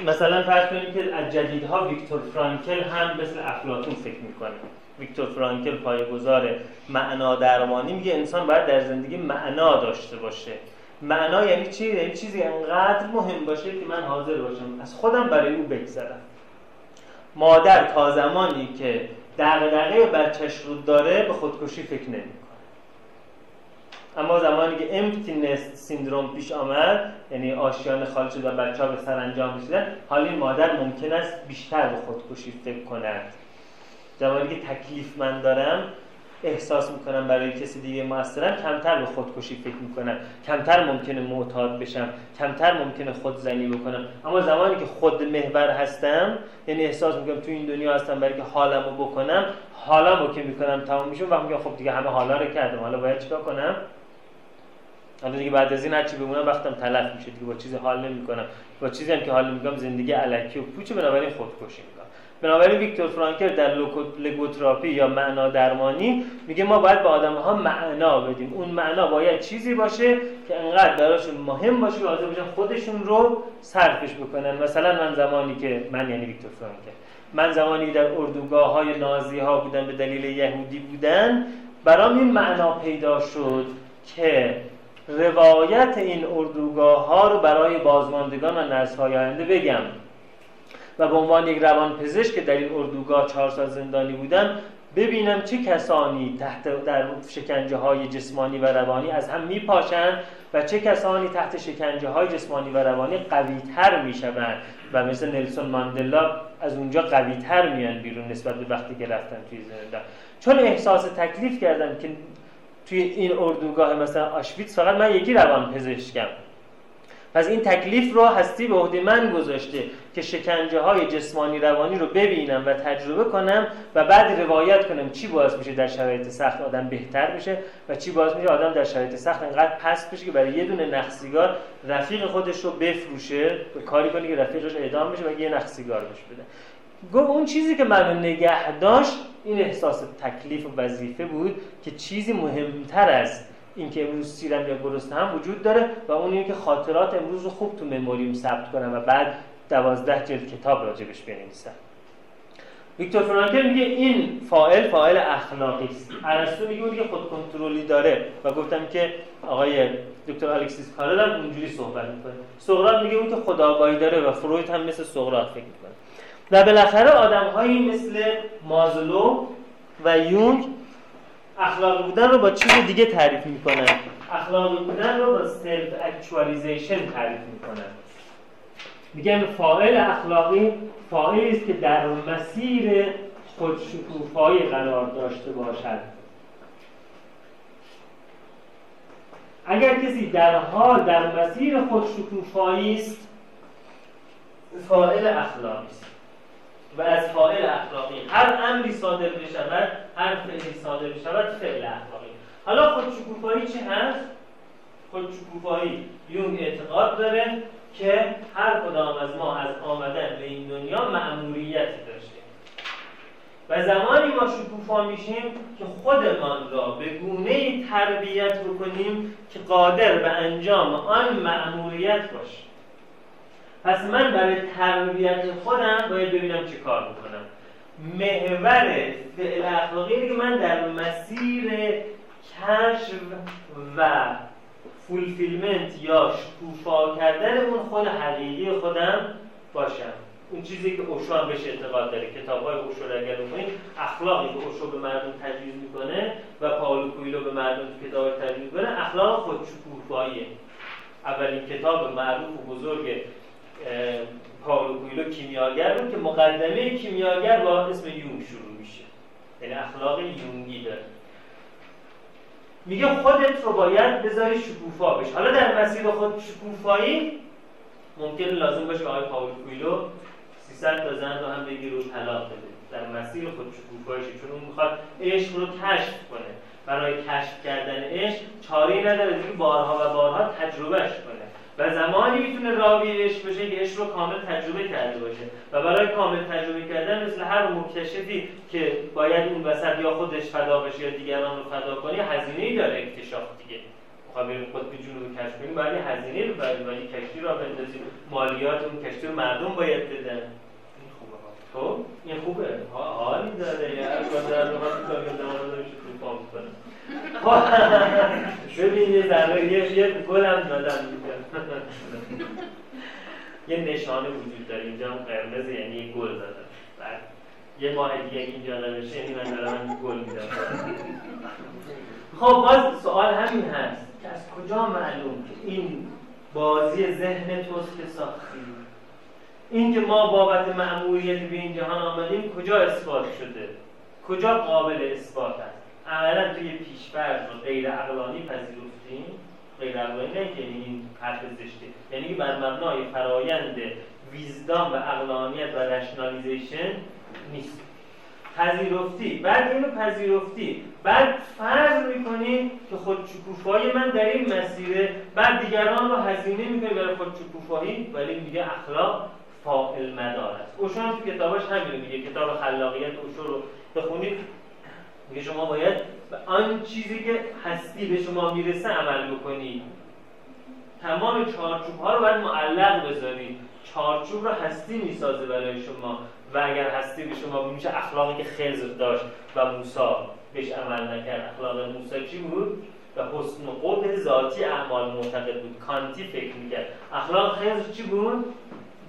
مثلا فرض کنید که از جدیدها ویکتور فرانکل هم مثل افلاطون فکر می‌کنه. ویکتور فرانکل پایه‌گذار معنا درمانی میگه انسان باید در زندگی معنا داشته باشه. معنا یعنی چی؟ یعنی چیزی انقدر مهم باشه که من حاضر باشم. از خودم برای او بگذرم. مادر تا زمانی که دغدغه بچهش رو داره به خودکشی فکر نمی‌کنه. اما زمانی که امپتی نست سیندروم پیش آمد یعنی آشیان خالی شد و بچه ها به سرانجام رسیدن حال این مادر ممکن است بیشتر به خودکشی فکر کند. زمانی که تکلیف من دارم احساس می‌کنم برای کسی دیگه موثرم کمتر به خودکشی فکر می‌کنم. کمتر ممکنه معتاد بشم. کمتر ممکنه خودزنی بکنم. اما زمانی که خود محور هستم یعنی احساس می‌کنم تو این دنیا هستم برای که حالم رو بکنم حالم رو که می‌کنم تمام میشه و میگم خب دیگه همه حالا رو کردم. حالا باید چیکار کنم؟ حالا دیگه بعد از این هرچی بمونم وقتم تلف میشه دیگه. با چیزی حال نمی‌کنم. با چیزی هم که حال نمی‌کنم زندگی علکی و پوچه بنابراین خودکشی می‌کنم. بنابراین ویکتور فرانکل در لگوتراپی یا معنا درمانی میگه ما باید به آدم ها معنا بدیم. اون معنا باید چیزی باشه که انقدر براشون مهم باشه که حاضر باشن خودشون رو صرفش بکنن. مثلا من زمانی که من یعنی ویکتور فرانکل. من زمانی در اردوگاه های نازی ها بودم به دلیل یهودی بودن برام این معنا پیدا شد که روایت این اردوگاه ها رو برای بازماندگان و نسل های آینده بگم. و به عنوان یک روان پزشک که در این اردوگاه چهار سال زندانی بودم ببینم چه کسانی تحت در شکنجه های جسمانی و روانی از هم میپاشند و چه کسانی تحت شکنجه های جسمانی و روانی قوی تر می‌شوند. و مثل نلسون ماندلا از اونجا قوی تر میان بیرون نسبت به وقتی که رفتن توی زندان. چون احساس تکلیف کردم که توی این اردوگاه مثلا آشویتس فقط من یکی روان پزشکم پس این تکلیف رو هستی به عهده من گذاشته که شکنجه های جسمانی روانی رو ببینم و تجربه کنم و بعد روایت کنم چی باعث میشه در شرایط سخت آدم بهتر بشه و چی باعث میشه آدم در شرایط سخت انقدر پست بشه که برای یه دونه نخسیگار رفیق خودش رو بفروشه به کاری کنه که رفیقش اعدام بشه و یه نخسیگار بشه بده. گفت اون چیزی که منو نگه داشت این احساس تکلیف و وظیفه بود که چیزی مهمتر از اینکه امروز سیرم یا گرسنه هم وجود داره و اون اینه که خاطرات امروز رو خوب تو مموریم ثبت کنم و بعد دوازده جلد کتاب راجبش بنویسم. ویکتور فرانکل میگه این فاعل فاعل اخلاقی است. ارسطو میگه اون که خود کنترلی داره و گفتم که آقای دکتر الکسیس کارل هم اونجوری صحبت می‌کنه. سقراط میگه اون که خداگاهی داره و فروید هم مثل سقراط فکر می‌کنه. و بالاخره آدمهایی مثل مازلو و یونگ اخلاقی بودن رو با چیز دیگه تعریف می‌کنن. اخلاقی بودن رو با self actualization تعریف می‌کنن. میگن فاعل اخلاقی فاعلی است که در مسیر خودشکوفایی قرار داشته باشد. اگر کسی در حال در مسیر خودشکوفایی است فاعل اخلاقی است. و از فاعل اخلاقی. هر امری صادر بشود هر فعلی صادر بشود فعل اخلاقی. حالا خودشکوفایی چه هست؟ خودشکوفایی. یون اعتقاد داره که هر کدام از ما از آمدن به این دنیا مأموریتی داشته. و زمانی ما شکوفا میشیم که خودمان را به گونه تربیت بکنیم که قادر به انجام آن مأموریت باشیم. پس من برای تربیت خودم باید ببینم چه کار بکنم محور فعل اخلاقی که من در مسیر کشف و fulfillment یا شکوفا کردن اون خود حقیقی خودم باشم. اون چیزی که اوشو هم بهش اعتقاد داره. کتاب های اوشو اگر بخونید اخلاقی که اوشو به مردم تجویز می‌کنه و پائولو کوئیلو به مردم کتاب تجویز می‌کنه اخلاق خودشکوفاییه اولین کتاب معروف و بزرگ پاولو کویلو کیمیاگر بود که مقدمه کیمیاگر با اسم یونگ شروع میشه. یعنی اخلاق یونگی داره. میگه خودت رو باید بذاری شکوفا بشه حالا در مسیر خود شکوفایی ممکن لازم باشه آقای پاول کویلو 300 تا زن رو هم بگیر و طلاق بده. در مسیر خود شکوفاییش چون اون می‌خواد عشق رو کشف کنه. برای کشف کردن عشق چاری نداره. که بارها و بارها تجربهش کنه. و زمانی می‌تونه راوی عشق بشه که عشق رو کامل تجربه کرده باشه. و برای کامل تجربه کردن مثل هر مکتشفی که باید اون وسط یا خودش فدا بشه یا دیگران رو فدا کنه هزینه ای داره اکتشاف دیگه. می‌خوام بریم خود به جنوب کشف کنیم باید هزینه رو بریم ولی کشتی را بندازیم. مالیات اون کشتی رو مردم باید بدن. خب این خوبه. حالی داره. یا هر کار در رو ببین یه ذره یه یه گلم دادم یه نشانه وجود داره. اینجا هم قرمز یعنی یه گل دادم. بعد یه ماه دیگه اینجا نوشته یعنی من دارم گل میدم. خب باز سوال همین هست. که از کجا معلوم که این بازی ذهن توست که ساختی این که ما بابت معمولیت به این جهان آمدیم کجا اثبات شده؟ کجا قابل اثبات است عملا توی پیشفرض رو غیر عقلانی پذیرفتیم. غیر عقلانی نه که این حرف زشته. یعنی بر مبنای فرایند ویزدام و عقلانیت و رشنالیزیشن نیست. پذیرفتی. بعد اینو پذیرفتی. بعد فرض می‌کنی که خودشکوفایی من در این مسیره. بعد دیگران رو هزینه می‌کنی برای خودشکوفایی. ولی میگه اخلاق فاعل مدار است اوشو تو کتاباش همین میگه. کتاب خلاقیت اوشو رو بخونید. میگه شما باید به آن چیزی که هستی به شما می‌رسه عمل بکنید تمام چارچوب ها رو باید معلق بذارید چارچوب رو هستی می‌سازه برای شما و اگر هستی به شما میشه اخلاقی که خزر داشت و موسا بهش عمل نکرد. اخلاق موسی چی بود؟ و حسن و ذاتی اعمال معتقد بود. کانتی فکر می‌کرد. اخلاق خضر چی بود؟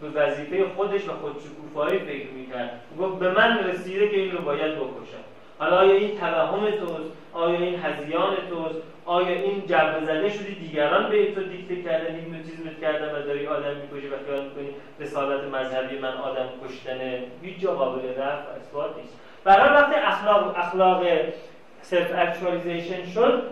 به وظیفه خودش و خودشکوفایی فکر می‌کرد. گفت به من رسیده که این رو باید بکشم. حالا آیا این توهم توست؟ آیا این هذیان توست؟ آیا این جوزده شدی دیگران به تو دیکته کردن هیپنوتیزمت کردن و داری آدم می‌کشی و خیال می‌کنی رسالت مذهبی من آدم کشتنه؟ هیچ جا قابل رد و اثبات نیست. برای وقتی اخلاق اخلاق self actualization شد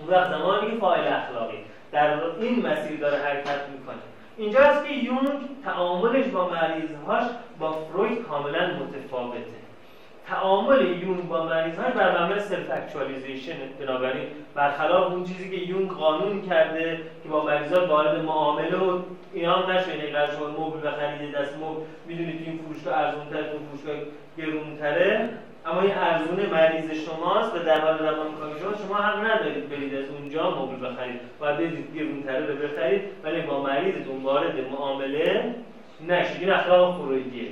اون وقت زمانی که فاعل اخلاقی در این مسیر داره حرکت می‌کنه. اینجا هست که یونگ تعاملش با مریضهاش با فروید کاملا متفاوته. تعامل یونگ با مریضهاش بر مبنای self-actualization بنابراین برخلاف اون چیزی که یونگ قانون کرده که با مریضا وارد معامله و اینا هم نشه یعنی قرار شما مبل بخرید دست مبل می‌دونید این فروشگاه ارزونتر اون فروشگاه گرونتره. اما این ارزون مریض شماست و در حال روان شما شما حق ندارید برید از اونجا مبل بخرید. باید برید گرونتره رو بخرید ولی با مریضتون وارد معامله نشید. این اخلاق فرویدیه.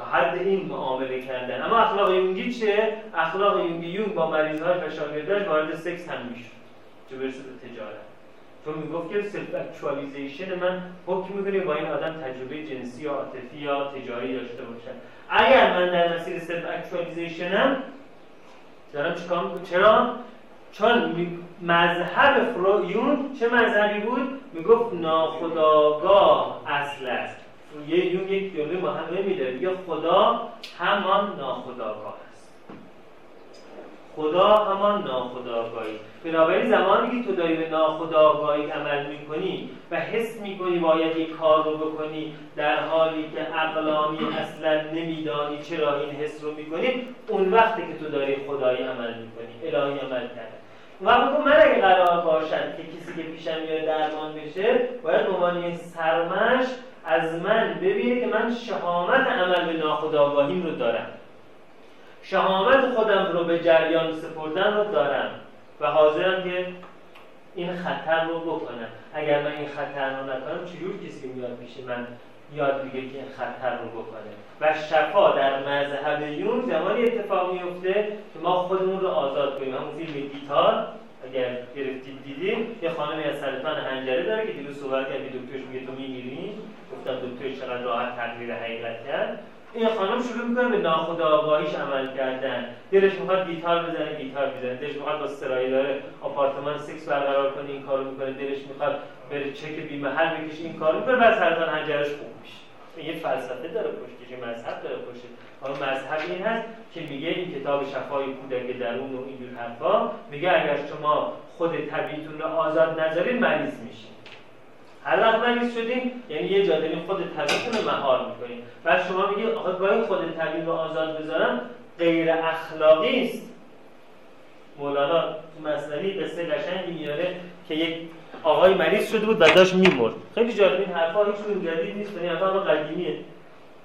تا حد این معامله کردن. اما اخلاق یونگی چه اخلاق یونگی یونگ با مریض‌های و شاگرداش وارد سکس هم میشه چه برسه به تجارت. چون می‌گفت که self-actualization من حکم می‌کنه با این آدم تجربه جنسی یا عاطفی یا تجاری داشته باشم اگر من در مسیر self-actualization م دارم چیکار چرا؟ چون مذهب فرویون چه مذهبی بود؟ می‌گفت ناخودآگاه اصل است. یه یون یک جمله مهمه میده یا خدا همان ناخودآگاه است. خدا همان ناخودآگاهی. بنابراین زمانی که تو داری به ناخودآگاهی عمل می‌کنی و حس می‌کنی باید یک کار رو بکنی در حالی که عقلانی اصلا نمیدانی چرا این حس رو می‌کنی اون وقتی که تو داری خدایی عمل می‌کنی الهی عمل کرد و من اگه قرار باشد که کسی که پیشم میاد درمان بشه باید به سرمش از من ببینه که من شهامت عمل به ناخودآگاهیم رو دارم. شهامت خودم رو به جریان سپردن رو دارم و حاضرم که این خطر رو بکنم. اگر من این خطر رو نکنم چجور کسی میاد میشه من یاد میگه که خطر رو بکنه. و شفا در مذهب یون زمانی اتفاق میفته که ما خودمون رو آزاد کنیم. همون فیلم گیتار اگر گرفتید دیدیم یه خانمی از سرطان حنجره داره که دیروز صحبت کردی دکترش میگه تو میمیری؟ گفتم دکتر چقدر راحت تغییر حقیقت کرد. این خانم شروع می‌کنه به ناخودآگاهیش عمل کردن. دلش می‌خواد گیتار بزنه گیتار می‌زنه. دلش می‌خواد با سرایدار آپارتمان سکس برقرار کنه این کارو می‌کنه. دلش می‌خواد بره چک بیمه هر بکشه این کارو بعد سرطان حنجرش خوب میشه. یه فلسفه داره پشتش مذهب داره پشتش حالا مذهب این هست که میگه این کتاب شفای کودک درون و اینجور حرفا میگه اگر شما خود طبیعتون رو آزاد نذارید مریض هر وقت مریض شدیم یعنی یه جا خود طبیعتون رو مهار می‌کنیم بعد شما میگید آخه گاهی خود طبیعت رو آزاد بذارم غیر اخلاقی است. مولانا تو مصنوی قصه قشنگی میاره که یک آقای مریض شده بود و داشت میمرد. خیلی جالب این حرفا هیچ جدید نیست. این حرفا قدیمیه.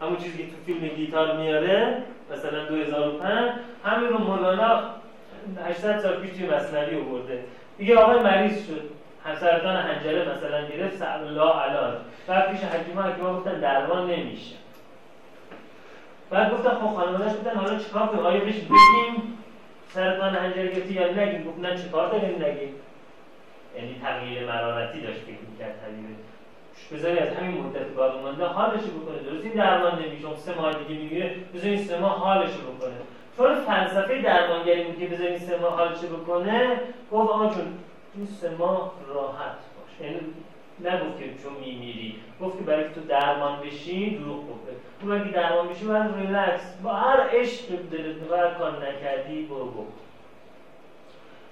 همون چیزی که تو فیلم گیتار میاره مثلا 2005 همین رو مولانا 800 سال پیش توی مصنوی آورده. دیگه آقای مریض شد. سرطان حنجره مثلا گرفت الله علاج بعد پیش حکیما حکیما گفتن درمان نمیشه. بعد گفتن خب خانواده‌اش گفتن حالا چیکار کنیم؟ آیا بهش بگیم سرطان حنجره گرفتی یا نگیم؟ گفت نه چیکار داریم نگیم؟ یعنی تغییر مرارتی داشت که می‌کرد تغییر بذاری از همین مدت باقی مانده حالش بکنه. درست این درمان نمیشه. سه ماه دیگه می‌گیره بذاری سه ماه حالش بکنه. چون فلسفه درمانگری بود که بذاری سه ماه حالش بکنه گفت آقا چون این سه ماه راحت باش. یعنی نگفت که چون میمیری. گفت که برای تو درمان بشی دروغ بکنه تو اگه درمان بشی باید ریلکس. با هر عشق دلت هر کار نکردی برو برو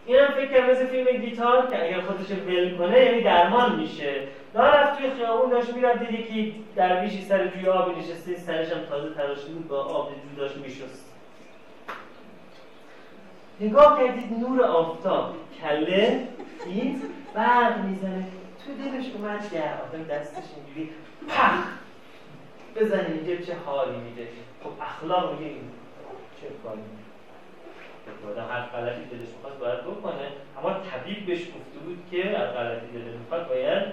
اینم فکر کرد مثل فیلم گیتار که اگر خودش ول کنه یعنی درمان میشه. رفت توی خیابون داشت می‌رفت دید یکی درویشی سر جوی آبی نشسته سرش هم تازه تراشته بود با آب جو داشت میشست. نگاه کردید نور آفتاب کله دید برق می‌زنه. تو دلش اومد گرم آدم دستش اینجوری پخ بزنه اینجا چه حالی میده؟ خب اخلاق میگه این چه کاری آدم هر غلطی دلش می‌خواد باید بکنه. اما طبیب بهش گفته بود که از غلطی دلش می‌خواد باید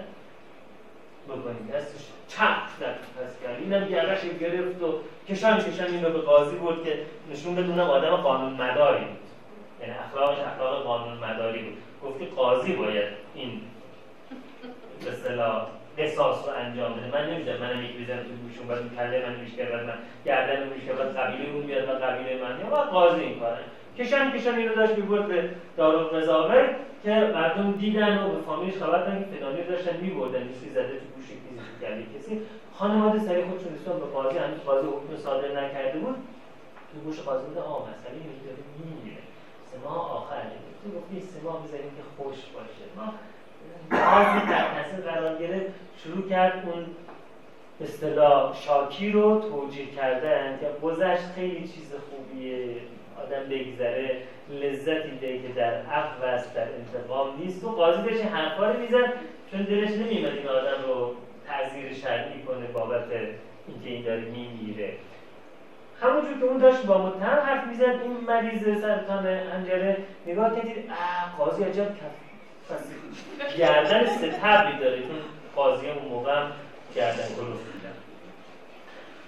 بکنید دستش چپ در پس کرد اینم گرش گرفت و کشان کشان این رو به قاضی بود که نشون بدونم آدم قانون مداری بود. یعنی اخلاقش اخلاق قانون مداری بود گفتی قاضی باید این به صلاح قصاص رو انجام بده. من نمی‌دونم منم یک بزنم تو گوشون بعد کله من میشه بعد من گردن میشه بعد قبیله اون بیاد و قبیله من. یا قاضی این کاره کشان کشان اینو داشت می‌برد به دارالقضاوت که مردم دیدن و به فامیلش خبر دادن که فلانی داشتن میبردن. یه زده تو گوش کسی کسی خانواده سری خودشون رسیدن به قاضی هنوز قاضی حکم صادر نکرده بود. تو گوش قاضی بوده آه مسئله اینه داره میمیره. سه ماه آخر تو گفتی سه ماه بذاریم که خوش باشه. ما بعضی در تاثیر قرار گرفت شروع کرد اون اصطلاح شاکی رو توجیه کردن که گذشت خیلی چیز خوبیه. آدم بگذره لذتی ده که در عفو است در انتقام نیست. و قاضی بهش حرفا رو می‌زد چون دلش نمیمد این آدم رو تعذیر شرعی کنه بابت اینکه این داره میمیره. همونجور که اون داشت با متهم حرف می‌زد این مریض سرطان انجره نگاه کردید اه قاضی عجب کف گردن ستبی داره چون قاضی اون موقع گردن کلوف میدن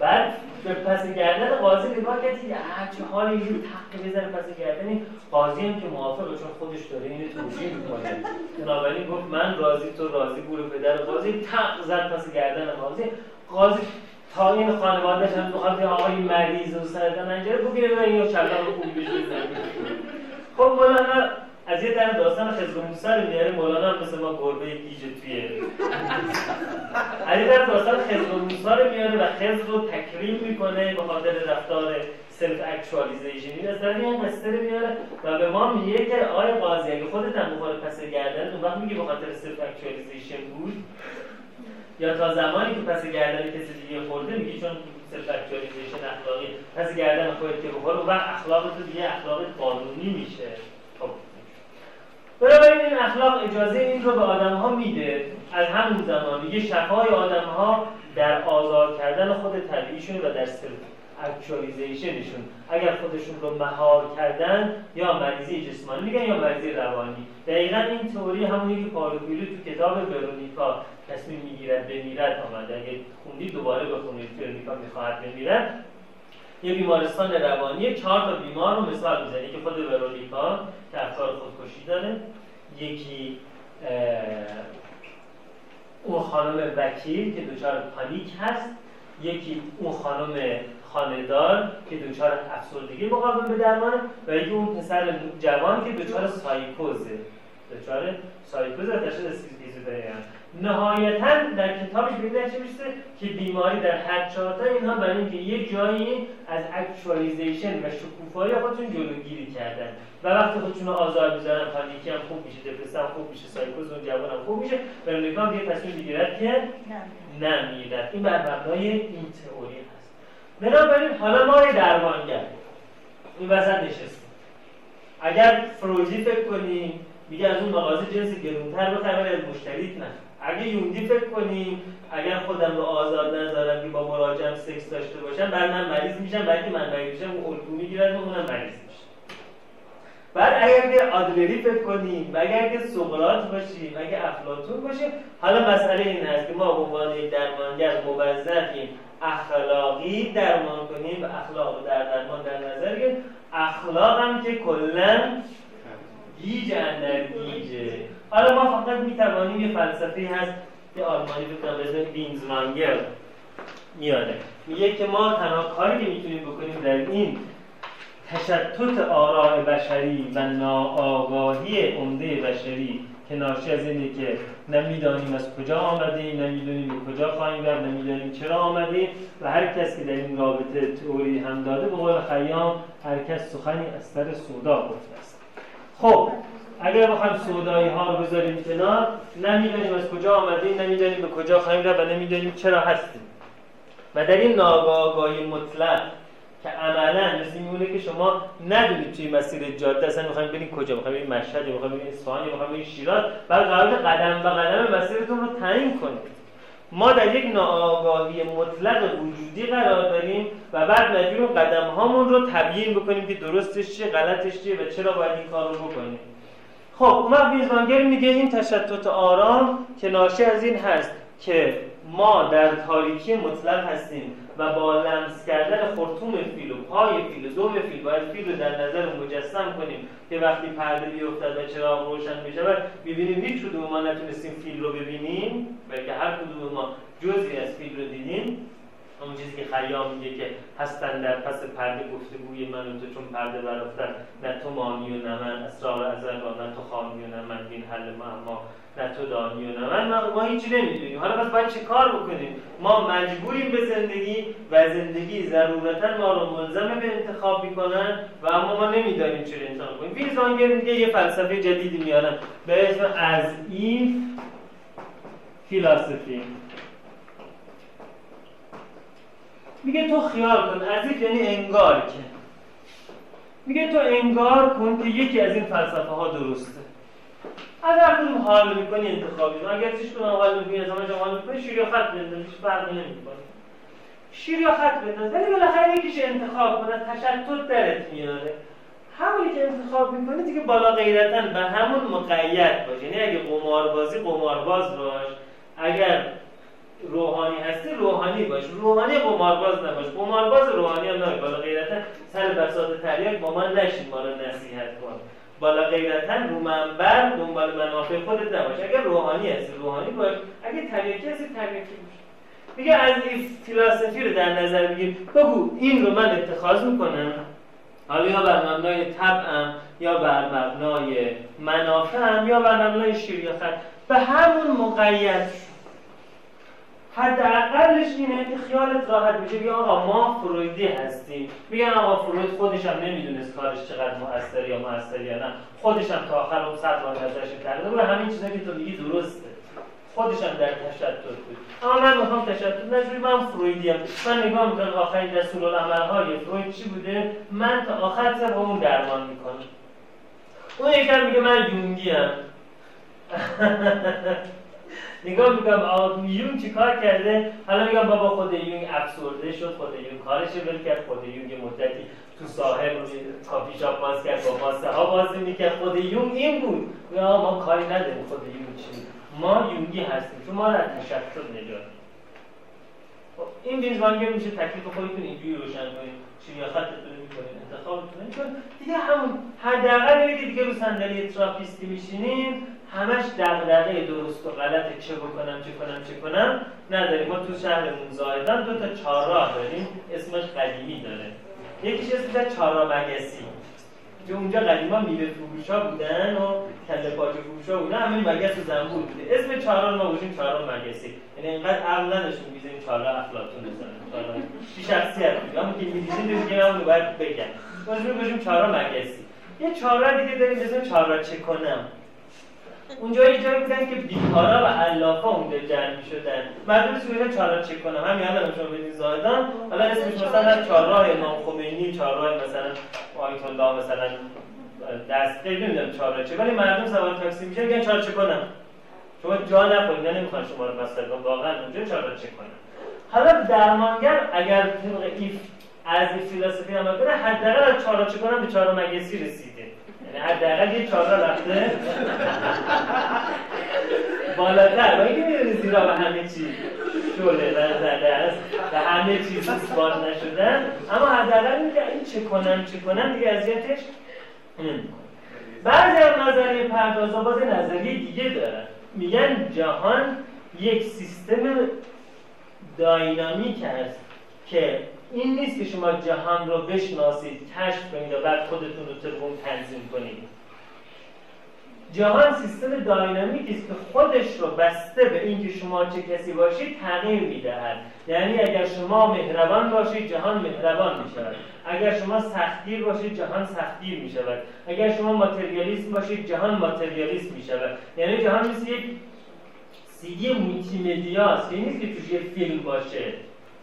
بعد به پس گردن قاضی نگاه کردید چه حالی یه تقی بزنه پس گردن. قاضی هم که موافقه چون خودش داره اینو توجیه می‌کنه. بنابراین گفت من راضی تو راضی گور پدر قاضی. تق زد پس گردن قاضی. قاضی تا این خانواده هم بخواد آقای مریض و سرطان انجره بگیره و اینو چلان رو خوبی بشه خب مولانا از یه طرف داستان خزر و موسی رو میاره مولانا مثل ما گربه گیجه توی. از یه طرف داستان خضر و موسی رو میاره و خضر رو تکریم می‌کنه به خاطر رفتار self-actualization این از طرفی هم قصه رو میاره و به ما میگه که آیا قاضی اگه خودت هم بخواد پس گردن اون وقت میگه به خاطر self-actualization بود. یا تا زمانی که پس گردن کسی دیگه خورده میگی چون self-actualization اخلاقی پس گردن خودت که بخوره و اخلاق تو دیگه اخلاق قانونی میشه. بنابراین این اخلاق اجازه این رو به آدم ها میده؟ از همون زمان میگه شفای آدم ها در آزاد کردن خود طبیعیشون و در سلف اکچوالیزیشنشون اگر خودشون رو مهار کردن یا مریضی جسمانی میگن یا مریضی روانی. دقیقا این تئوری همونی که پارو تو کتاب ورونیکا تصمیم می‌گیرد بمیرد. آمده اگه خوندی دوباره بخونید ورونیکا می‌خواهد بمیرد. یه بیمارستان روانی چهار تا بیمار رو مثال می‌زنه. که خود ورونیکا که افکار خودکشی داره. یکی اون خانم وکیل که دچار panic هست. یکی اون خانم خانه‌دار که دچار افسردگی مقاوم به درمانه و یکی اون پسر جوان که دچار سایکوزه. دچار سایکوز و تشخیص اسکیزوفرنی نهایتا در کتابش به چه میشه؟ که بیماری در هر چهارتا اینها برای اینکه یه جایی از actualization و شکوفایی خودشون جلوگیری کردن. و وقتی خودشون رو آزار می‌ذارن پانیکی هم خوب میشه دپرس هم خوب میشه سایکوز اون جوان هم خوب میشه برای دیگه تصمیم می‌گیرد که نمیرد این بر مبنای این تئوری هست. بنابراین حالا ما یه درمانگر. این وسط نشستیم اگر فروزی فکر کنیم میگه از اون مغازه جنس گرونتر بخر ولی از مشتریت نه. اگه یونگی فکر کنیم اگر خودم رو آزاد نذارم که با مراجعم سکس داشته باشم بعد من مریض میشم بعد من مریض میشم اون الگو می‌گیرد و اونم مریض میشه. بعد اگر که آدلری فکر کنیم و اگر که سقراط باشیم اگر افلاطون باشیم حالا مسئله این هست که ما به عنوان یک درمانگر موظفیم اخلاقی درمان کنیم و اخلاق در درمان در نظر گیریم اخلاق هم که کلا حالا ما فقط می‌توانیم یه فلسفه هست که آلمانی به اسم بینزمانگر میاره میگه که ما تنها کاری که می‌تونیم بکنیم در این تشتت آراء بشری و ناآگاهی عمده بشری که ناشی از اینه که نمی‌دانیم از کجا آمدیم نمی‌دونیم به کجا خواهیم رفت نمی‌دانیم چرا آمدیم و هر کس که در این رابطه تئوری هم داده به قول خیام هر کس سخنی از سر سودا گفته است. خب اگر بخوایم سودایی ها رو بذاریم کنار نمی‌دانیم از کجا آمدیم نمی‌دانیم به کجا خواهیم رفت و نمی‌دانیم چرا هستیم. و در این ناگاهی مطلق که عملا مثل میمونه که شما ندونید توی مسیر جاده اصلا می‌خوایم بریم کجا می‌خوایم بریم مشهد می‌خوایم بریم اصفهان می‌خوایم بریم شیراز بعد قرار قدم به قدم مسیرتون رو تعیین کنید. ما در یک ناآگاهی مطلق وجودی قرار داریم و بعد مجبوریم قدم هامون رو تبیین بکنیم که درستش چیه غلطش چیه و چرا باید این کار رو بکنیم. خب اومد بیزمانگر میگه این تشتت آرام که ناشی از این هست که ما در تاریکی مطلق هستیم و با لمس کردن خرطوم فیل و پای فیل و دم فیل باید فیل رو در نظر مجسم کنیم که وقتی پرده بیفتد و چراغ روشن بشود ببینیم هیچ کدوم ما نتونستیم فیل رو ببینیم بلکه هر کدوم ما جزئی از فیل رو دیدیم. اون چیزی که خیام میگه که هست در پس پرده گفتگوی من و تو چون پرده برافتد نه تو مانی و نه من اسرار ازل نه تو دانی و نه من وین حل معما نه تو دانی و نه من. ما, ما هیچی نمی‌دونیم. حالا بس باید چه کار بکنیم؟ ما مجبوریم به زندگی و زندگی ضرورتا ما رو ملزم به انتخاب می‌کنن و اما ما نمی‌دانیم چه انتخاب کنیم ویلزانگر میگه یه فلسفه جدیدی میارن. به اسم از ایف فیلاسفی میگه تو خیال کن از یعنی انگار که. میگه تو انگار کن که یکی از این فلسفه ها درسته. از هر کدوم حال می‌کنی انتخابی اگر چیش کنم حال می‌کنی از همه حال می‌کنی شیر یا خط بنداز هیچ فرقی نمی‌کنه. شیر یا خط بنداز. ولی بالاخره یکیش انتخاب کنه تشتت درت میاره. همونی که انتخاب می‌کنی دیگه بالا غیرتن به همون مقید باش یعنی اگه قماربازی قمارباز باش. اگر روحانی هستی روحانی باش. روحانی قمارباز نباش. قمارباز روحانی هم نباش. بالا غیرتا سر بساط تریاک با من نشین ما رو نصیحت کن. بالا غیرتا رو منبر دنبال منافع خودت نباش. اگر روحانی هستی روحانی باش. اگه تریاکی هستی تریاکی باش. میگه از این فلسفی رو در نظر بگیر. بگو این رو من اتخاذ می‌کنم. حالا یا بر مبنای طبعم یا بر مبنای منافعم یا بر مبنای شریعت به همون مقید حداقلش اینه که خیالت راحت میشه. بگه آقا ما فرویدی هستیم. میگن آقا فروید خودش هم نمی‌دونست کارش چقدر موثر یا موثر یا نه. خودش هم تا آخر اون بار ازش کرده. و همین چیزایی که تو میگی درسته. خودش هم در تشتت بود. اما من می‌خوام تشتت نجوری من فرویدیم. من نگاه می‌کنم آخرین دستور های فروید چی بوده؟ من تا آخر سر اون درمان می‌کنم. اون یکم میگه من یونگی (laughs) نگاه می‌کنم آقا یون چی کار کرده؟ حالا میگم بابا خود یون افسرده شد خود یون کارش ول کرد خود یون یه مدتی تو ساحل کافی شاپ باز کرد با باسته ها بازی می‌کرد. خود یون این بود. ما کاری نداریم خود یون چی؟ ما یونگی هستیم چون ما در تشکل نجات خب این بیزوانگر میشه تکلیف خودتون اینجوری روشن کنید. چی خطتون می‌کنید انتخابتون می‌کنید. دیگه همون حداقل اینه که دیگه رو صندلی تراپیستی میشینین همش دغدغه درست و غلط چه بکنم چه کنم چه کنم نداریم. ما تو شهرمون زایدان دو تا چهارراه داریم. اسمش قدیمی داره. یکیش اسمش چهارراه مگسی که اونجا قدیما میوه فروشا بودن و کله پاچه فروشا بودن. همین مگس و زنبور بوده. اسم چهارراه ما بودیم چهارراه مگسی یعنی اینقدر عقل نداشتیم می‌ذاریم چهارراه افلاطون بزنیم بی شخصیت بود اما که می‌دیدیم دیگه همون باید بگم. ما بودیم چهارراه مگسی یه چهارراه دیگه داریم اسم چهارراه چه کنم. اونجا یه جایی بودن که بیکارا و علافا اونجا جمع شدن مردم سوریه چهارراه چک کنم. همین الان شما بدین زاهدان حالا اسمش مثلا چهارراه امام خمینی چهارراه مثلا آیت الله مثلا دست نمی‌دونم چهارراه چه. ولی مردم سوار تاکسی میشه میگن چهار چه کنم. شما جا نخورید. نمی‌خوان شما رو بستر واقعا اونجا چهارراه چک کنم. حالا درمانگر اگر طبق ایف از این فیلسوفی عمل کنه حداقل از چهارراه چه کنم به چهارراه مگسی یعنی حداقل یه چهار رفته. بالاتر. و اینکه می‌دونی زیرا به همه چی شله در زده است و همه چیز اثبات نشدن اما حداقل میگه این چه کنم چه کنم دیگه اذیتش بعضی از نظریه پردازا باز نظریه دیگه دارن میگن جهان یک سیستم داینامیک است که این نیست که شما جهان رو بشناسید کشف کنید و بعد خودتون رو طبق تنظیم کنید. جهان سیستم داینامیکی است که خودش رو بسته به اینکه شما چه کسی باشید تغییر می‌دهد. یعنی اگر شما مهربان باشید جهان مهربان می شود اگر شما سختگیر باشید جهان سختگیر می شود اگر شما ماتریالیسم باشید جهان ماتریالیسم می شود یعنی جهان مثل یک سیدی مولتی مدیاست یعنی نیست که توش یه فیلم باشه.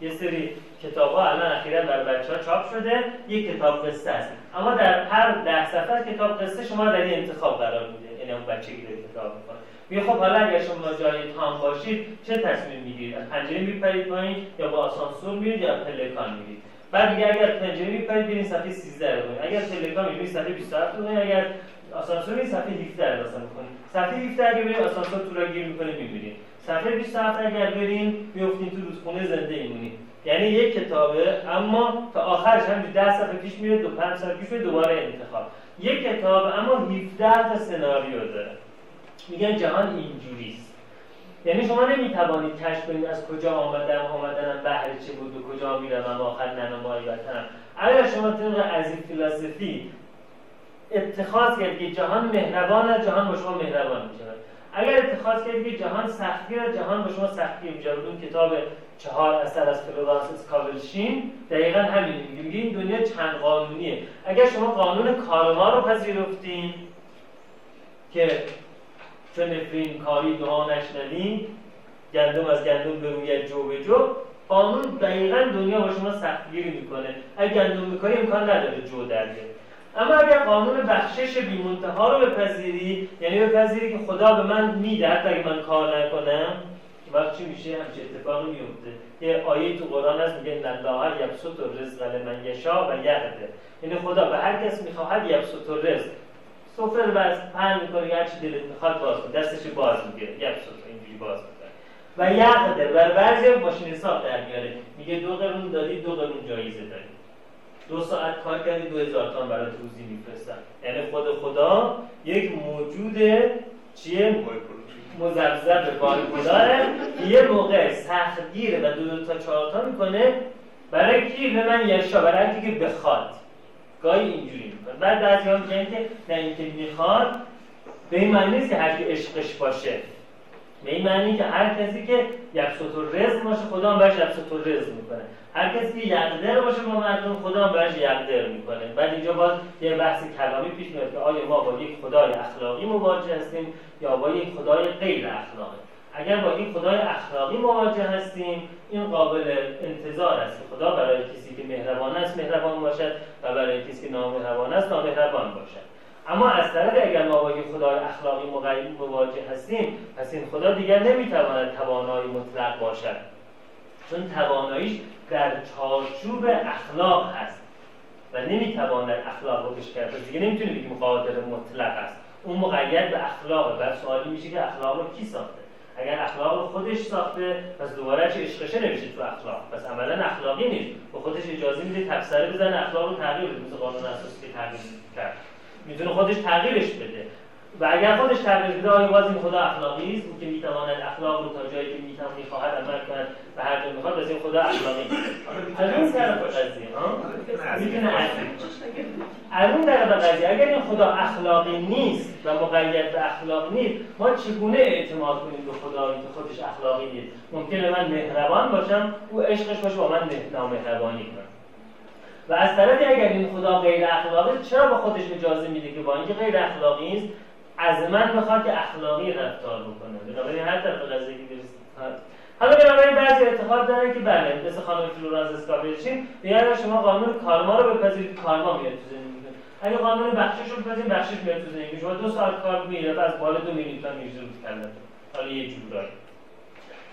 یه سری کتاب ها الان اخیرا برای بچه ها چاپ شده یک کتاب قصه است. اما در هر ده صفحه کتاب قصه شما در این انتخاب قرار میده. یعنی اون بچه گیره کتاب می‌کنه میگه خب حالا اگر شما جای تام باشید چه تصمیم می‌گیرید؟ از پنجره میپرید پایین یا با آسانسور میرید یا پلکان میرید بعد دیگه اگر پنجره میپرید برید صفحه 13 رو اگر پلکان میرید صفحه 27 رو اگر آسانسور میرید صفحه 17 رو مثلا می‌کنید صفحه 17 اگه برید آسانسور تو را گیر می‌کنه می‌بینید. صفحه 27 اگر برین میافتین تو رودخونه زنده ایمونید یعنی یک کتابه اما تا آخرش هم ده صفحه پیش میره دو پنج صفحه پیش دوباره انتخاب. یک کتاب اما 17 تا سناریو داره. میگن جهان اینجوریست. یعنی شما نمی‌توانید کشف کنید از کجا آمدم آمدنم بهر چه بود و کجا می‌روم آخر ننمایی وطنم اگر شما طبق از این فلسفی اتخاذ کردید که جهان مهربان است جهان با شما مهربان می‌شود. اگر اتخاذ کردید که جهان سختی است جهان با شما سختی می‌شود اون کتاب چهار اثر از فلورانس اسکاولشین دقیقا همین میگه این دنیا چند قانونیه. اگر شما قانون کارما رو پذیرفتین که چون نفرین کاری دعا نشنوین گندم از گندم بروید جو به جو قانون دقیقا دنیا با شما سختگیری می‌کنه. اگر گندم می‌کنی امکان نداره جو در اما اگر قانون بخشش بی منتها رو بپذیری یعنی بپذیری که خدا به من می‌دهد اگه من کار نکنم وقت چی میشه؟ همچه اتفاقی میفته یه آیه تو قرآن هست میگه الله یبسط الرزق لمن یشا و یقدر یعنی خدا به هر کس می‌خواهد یبسط الرزق. سفره رو بس پهن می‌کنه هر چی دلت می‌خواد باز کن. دستش باز می‌گیره. یبسط اینجوری باز می‌کنه. و یقدر و بعضی ماشین حساب در میاره. میگه دو قرون دادی دو قرون جایزه داری دو ساعت کار کردی دو هزار تومن برای روزی میفرستن یعنی خود خدا یک موجود چیه؟ مزبزب بارگداره یه موقع سختگیره و دو, دو تا چهار تا می‌کنه. برای کی؟ به من یشا. برای که بخواد. گاهی اینجوری می‌کنه. بعد بعضی ها میگن که نه اینکه می‌خواد به این معنی نیست که هر کی عشقش باشه. به این معنی که هر کسی که یبسط رزق باشه خدا هم برش یبسط رزق می‌کنه. هر کسی که یقدر باشه با مردم خدا هم برش یقدر می‌کنه. بعد اینجا باز یه بحث کلامی پیش میاد که آیا ما با یک خدای اخلاقی مواجه هستیم یا با یک خدای غیر اخلاقی. اگر با این خدای اخلاقی مواجه هستیم این قابل انتظار است که خدا برای کسی که مهربان است مهربان باشد و برای کسی که نامهربان است نامهربان باشد. اما از طرف اگر ما با یک خدای اخلاقی مواجه هستیم پس این خدا دیگر نمی‌تواند توانایی مطلق باشد. چون تواناییش در چارچوب اخلاق هست و نمی‌تواند اخلاق رو بشکره دیگه نمی‌تونه بگیم قادر مطلق است. اون مقید به اخلاقه بعد سوالی میشه که اخلاق رو کی ساخته؟ اگر اخلاق رو خودش ساخته پس دوباره چه عشقشه نمیشه تو اخلاق. پس عملا اخلاقی نیست. به خودش اجازه میده تفسره بزنه اخلاق رو تغییر بده. مثل قانون اساسی که تغییر کرد می‌تونه خودش تغییرش بده. و اگر خودش تغییر بده آیا باز این خدا اخلاقی است؟ اون که می‌تواند اخلاق رو تا جایی که می‌تواند می‌خواهد عمل کند و هر جا می‌خواد بس این خدا اخلاقی از طرف قضیه ها؟ می‌تونه از اون طرف قضیه اگر این خدا اخلاقی نیست و مقید به اخلاق نیست ما چگونه اعتماد کنیم به خدایی که خودش اخلاقی نیست؟ ممکنه من مهربان باشم او عشقش باشه با من نامهربانی کنه. و از طرفی اگر این خدا غیر اخلاقی چرا به خودش اجازه میده که با اینکه غیر اخلاقی است از من بخواد که اخلاقی رفتار بکنه. بنابراین هر طرف قضیه که حالا بنابراین بعضی اعتقاد دارن که بله مثل خانم فلورانس اسکابیچین میگن شما قانون کارما رو بپذیرید کارما میاد تو زندگی اگه قانون بخشش رو بپذیرید بخشش میاد تو زندگی شما دو ساعت کار میره از بالا دو میلیون تا میشه حالا یه جورایی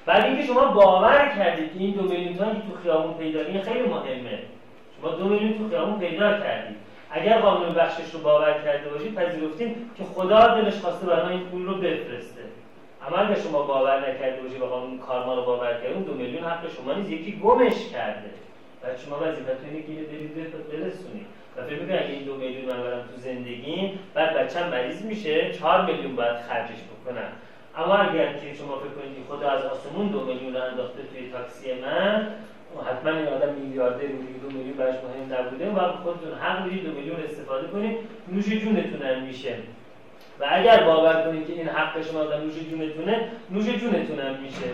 بعد اینکه شما باور کردید که این دو میلیون که تو خیابون پیدا این خیلی مهمه. شما دو میلیون تو خیابون پیدا کردید. اگر قانون بخشش رو باور کرده باشید پذیرفتین که خدا دلش خواسته برای این پول رو بفرسته. اما اگر شما باور نکرده باشید و قانون کارما رو باور کردید دو میلیون حق شما نیست یکی گمش کرده. بعد شما وظیفتون اینه که برید برسونید و فکر می‌کنید اگه این دو میلیون من برم تو زندگیم بعد بچم مریض میشه چهار میلیون باید خرجش بکنم. اما اگر که شما فکر کنید خدا از آسمون دو میلیون انداخته توی تاکسی من حتما این آدم میلیاردر دیگه دو میلیون براش مهم نبوده. و خودتون حق دارید دو میلیون استفاده کنید. نوش جونتون هم میشه. و اگر باور کنید که این حق شما آدم نوش جونتونه نوش جونتون هم میشه.